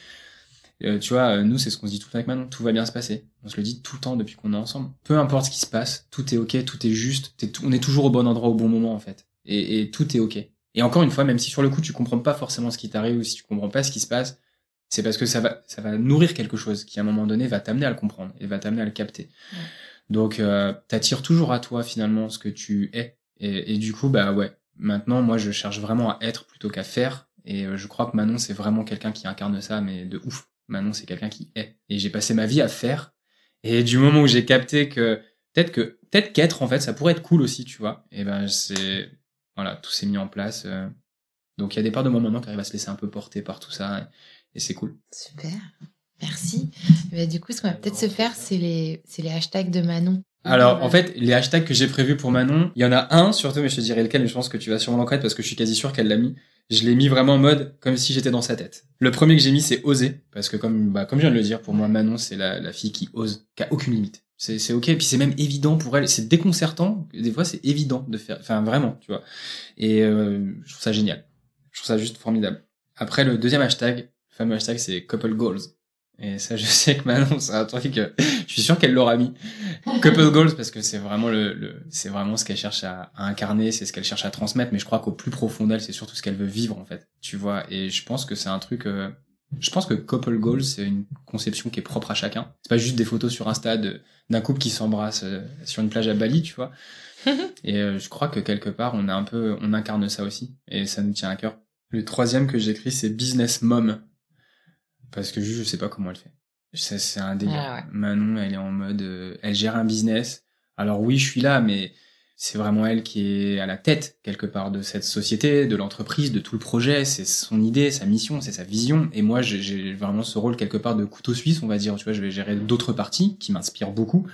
Euh, tu vois, euh, nous, c'est ce qu'on se dit tout le temps avec Manon, tout va bien se passer. On se le dit tout le temps depuis qu'on est ensemble. Peu importe ce qui se passe, tout est ok, tout est juste, tout- on est toujours au bon endroit au bon moment, en fait. Et, et tout est ok. Et encore une fois, même si sur le coup, tu comprends pas forcément ce qui t'arrive ou si tu comprends pas ce qui se passe, c'est parce que ça va, ça va nourrir quelque chose qui, à un moment donné, va t'amener à le comprendre et va t'amener à le capter. Ouais. Donc, euh, t'attires toujours à toi, finalement, ce que tu es. Et, et du coup, bah ouais, maintenant, moi, je cherche vraiment à être plutôt qu'à faire. Et euh, je crois que Manon, c'est vraiment quelqu'un qui incarne ça, mais de ouf. Manon, c'est quelqu'un qui est. Et j'ai passé ma vie à faire. Et du moment où j'ai capté que peut-être que peut-être qu'être en fait, ça pourrait être cool aussi, tu vois. Et ben c'est voilà, tout s'est mis en place. euh. Donc il y a des parts de moi maintenant qui arrivent à se laisser un peu porter par tout ça, et, et c'est cool. Super. Merci. Mais du coup, ce qu'on va peut-être se faire, c'est les, c'est les hashtags de Manon. Alors en fait, les hashtags que j'ai prévus pour Manon, il y en a un surtout, mais je te dirai lequel, mais je pense que tu vas sûrement l'en connaître parce que je suis quasi sûr qu'elle l'a mis. Je l'ai mis vraiment en mode comme si j'étais dans sa tête. Le premier que j'ai mis, c'est oser, parce que comme, bah, comme je viens de le dire, pour moi, Manon, c'est la, la fille qui ose, qui a aucune limite. C'est, c'est ok, puis c'est même évident pour elle. C'est déconcertant. Des fois, c'est évident de faire, enfin vraiment, tu vois. Et euh, je trouve ça génial. Je trouve ça juste formidable. Après, le deuxième hashtag, le fameux hashtag, c'est couple goals. Et ça, je sais que Manon, c'est un truc, que je suis sûr qu'elle l'aura mis. Couple goals, parce que c'est vraiment le, le c'est vraiment ce qu'elle cherche à, à incarner, c'est ce qu'elle cherche à transmettre, mais je crois qu'au plus profond d'elle, c'est surtout ce qu'elle veut vivre, en fait. Tu vois, et je pense que c'est un truc, euh, je pense que couple goals, c'est une conception qui est propre à chacun. C'est pas juste des photos sur Insta d'un couple qui s'embrasse euh, sur une plage à Bali, tu vois. et euh, je crois que quelque part, on a un peu, on incarne ça aussi, et ça nous tient à cœur. Le troisième que j'écris, c'est business mom. Parce que juste, je sais pas comment elle fait. C'est, c'est un délire. Ah ouais. Manon, elle est en mode, euh, elle gère un business. Alors oui, je suis là, mais c'est vraiment elle qui est à la tête, quelque part, de cette société, de l'entreprise, de tout le projet. C'est son idée, sa mission, c'est sa vision. Et moi, j'ai, j'ai vraiment ce rôle, quelque part, de couteau suisse, on va dire. Tu vois, je vais gérer d'autres parties qui m'inspirent beaucoup.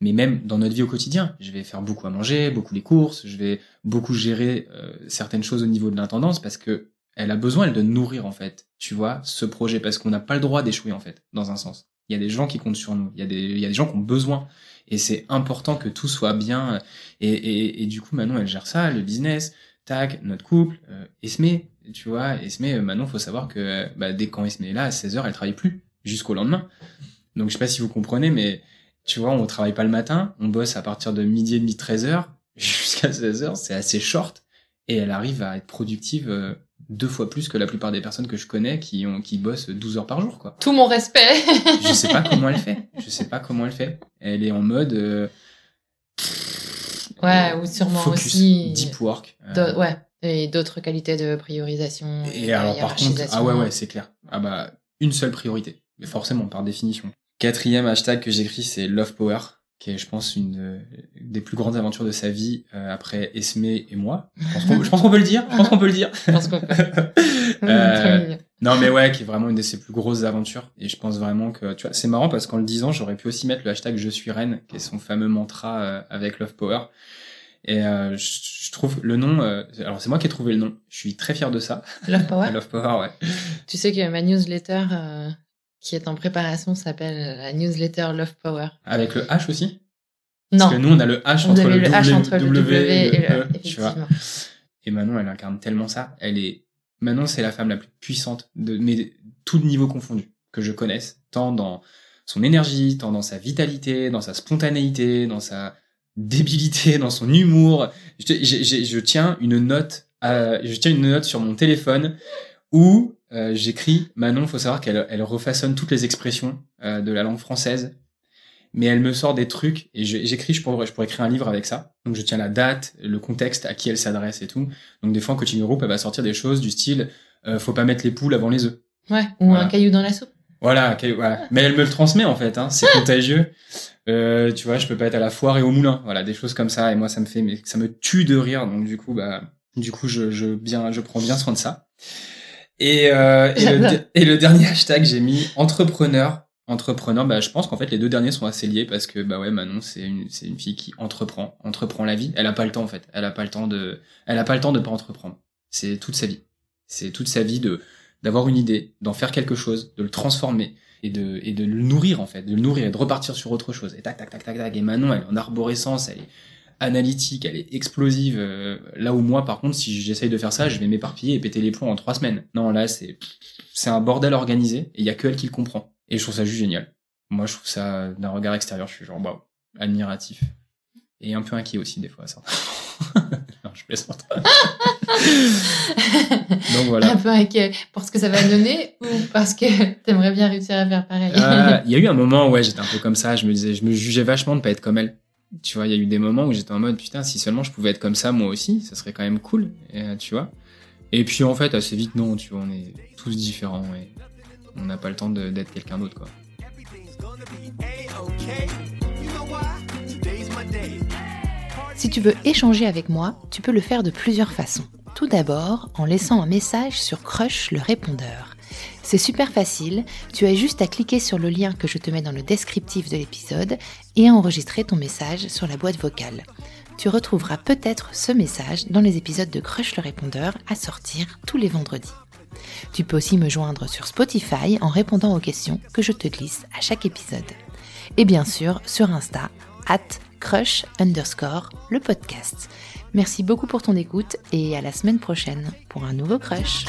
Mais même dans notre vie au quotidien, je vais faire beaucoup à manger, beaucoup les courses, je vais beaucoup gérer euh, certaines choses au niveau de l'intendance parce que elle a besoin, elle, de nourrir, en fait, tu vois, ce projet, parce qu'on n'a pas le droit d'échouer, en fait, dans un sens. Il y a des gens qui comptent sur nous, il y a des, il y a des gens qui ont besoin, et c'est important que tout soit bien, et, et, et du coup, Manon, elle gère ça, le business, tac, notre couple, euh, Esme, tu vois, Esme, euh, Manon, faut savoir que, euh, bah, dès quand Esme est là, à 16h, elle travaille plus, jusqu'au lendemain. Donc, je sais pas si vous comprenez, mais, tu vois, on travaille pas le matin, on bosse à partir de midi et demi, 13h, jusqu'à 16h, c'est assez short, et elle arrive à être productive euh, deux fois plus que la plupart des personnes que je connais qui ont qui bossent 12 heures par jour quoi. Tout mon respect. Je sais pas comment elle fait. Je sais pas comment elle fait. Elle est en mode euh, Ouais, euh, ou sûrement focus, aussi. deep work. Euh, Ouais. Et d'autres qualités de priorisation. Et de alors par contre, ah ouais ouais, c'est clair. Ah bah une seule priorité, mais forcément par définition. Quatrième hashtag que j'écris c'est love power, qui est je pense une euh, des plus grandes aventures de sa vie euh, après Esme et moi. Je pense qu'on peut le dire. Je pense qu'on peut le dire. Je pense qu'on peut. Euh. Non mais ouais, qui est vraiment une de ses plus grosses aventures. Et je pense vraiment que, tu vois, c'est marrant parce qu'en le disant, j'aurais pu aussi mettre le hashtag je suis reine, qui est son fameux mantra euh, avec Love Power. Et euh, je, je trouve le nom, euh, alors c'est moi qui ai trouvé le nom. Je suis très fier de ça. Love Power? Love Power, ouais. Tu sais que ma newsletter euh, qui est en préparation s'appelle la newsletter Love Power. Avec le H aussi? Non. Parce que nous, on a le H entre le, le H W, entre le W et le E, tu vois. Et Manon, elle incarne tellement ça. Elle est, Manon, c'est la femme la plus puissante de, mais tout niveau confondu que je connaisse, tant dans son énergie, tant dans sa vitalité, dans sa spontanéité, dans sa débilité, dans son humour. Je, tiens une note, à- je tiens une note sur mon téléphone où euh, j'écris Manon. Faut savoir qu'elle elle refaçonne toutes les expressions euh, de la langue française mais elle me sort des trucs et j'écris, je pourrais, je pourrais écrire un livre avec ça. Donc je tiens la date, le contexte, à qui elle s'adresse et tout. Donc des fois en coaching group, elle va sortir des choses du style euh, faut pas mettre les poules avant les œufs. Ouais. Ou Voilà. un caillou dans la soupe. Voilà, ok, voilà. Mais elle me le transmet en fait, hein, c'est contagieux. Euh, tu vois, je peux pas être à la foire et au moulin. Voilà, des choses comme ça. Et moi, ça me fait, mais ça me tue de rire. Donc du coup, bah, du coup, je, je bien, je prends bien soin de ça. Et, euh, et, le, et dernier hashtag, j'ai mis entrepreneur. Entrepreneur, bah, je pense qu'en fait les deux derniers sont assez liés parce que bah ouais Manon c'est une c'est une fille qui entreprend entreprend la vie. Elle a pas le temps en fait. Elle a pas le temps de elle a pas le temps de pas entreprendre. C'est toute sa vie. C'est toute sa vie de d'avoir une idée d'en faire quelque chose de le transformer et de et de le nourrir en fait de le nourrir et de repartir sur autre chose. Et tac tac tac tac tac. Et Manon elle est en arborescence elle est analytique elle est explosive euh, là où moi par contre si j'essaye de faire ça je vais m'éparpiller et péter les plombs en trois semaines non là c'est c'est un bordel organisé et il y a que elle qui le comprend et je trouve ça juste génial moi je trouve ça d'un regard extérieur je suis genre waouh admiratif et un peu inquiet aussi des fois ça non je plaisante donc voilà Un peu inquiet pour ce que ça va donner ou parce que t'aimerais bien réussir à faire pareil? Ah, Il y a eu un moment où ouais, j'étais un peu comme ça. Je me disais, je me jugeais vachement de pas être comme elle. Tu vois, il y a eu des moments où j'étais en mode putain, si seulement je pouvais être comme ça moi aussi, ça serait quand même cool. Euh, tu vois. Et puis en fait, assez vite, non, tu vois, on est tous différents et on n'a pas le temps d'être quelqu'un d'autre, quoi. Si tu veux échanger avec moi, tu peux le faire de plusieurs façons. Tout d'abord, en laissant un message sur Crush le répondeur. C'est super facile, tu as juste à cliquer sur le lien que je te mets dans le descriptif de l'épisode et à enregistrer ton message sur la boîte vocale. tu retrouveras peut-être ce message dans les épisodes de Crush le répondeur à sortir tous les vendredis. Tu peux aussi me joindre sur Spotify en répondant aux questions que je te glisse à chaque épisode. Et bien sûr sur Insta, at crush underscore le podcast. Merci beaucoup pour ton écoute et à la semaine prochaine pour un nouveau crush.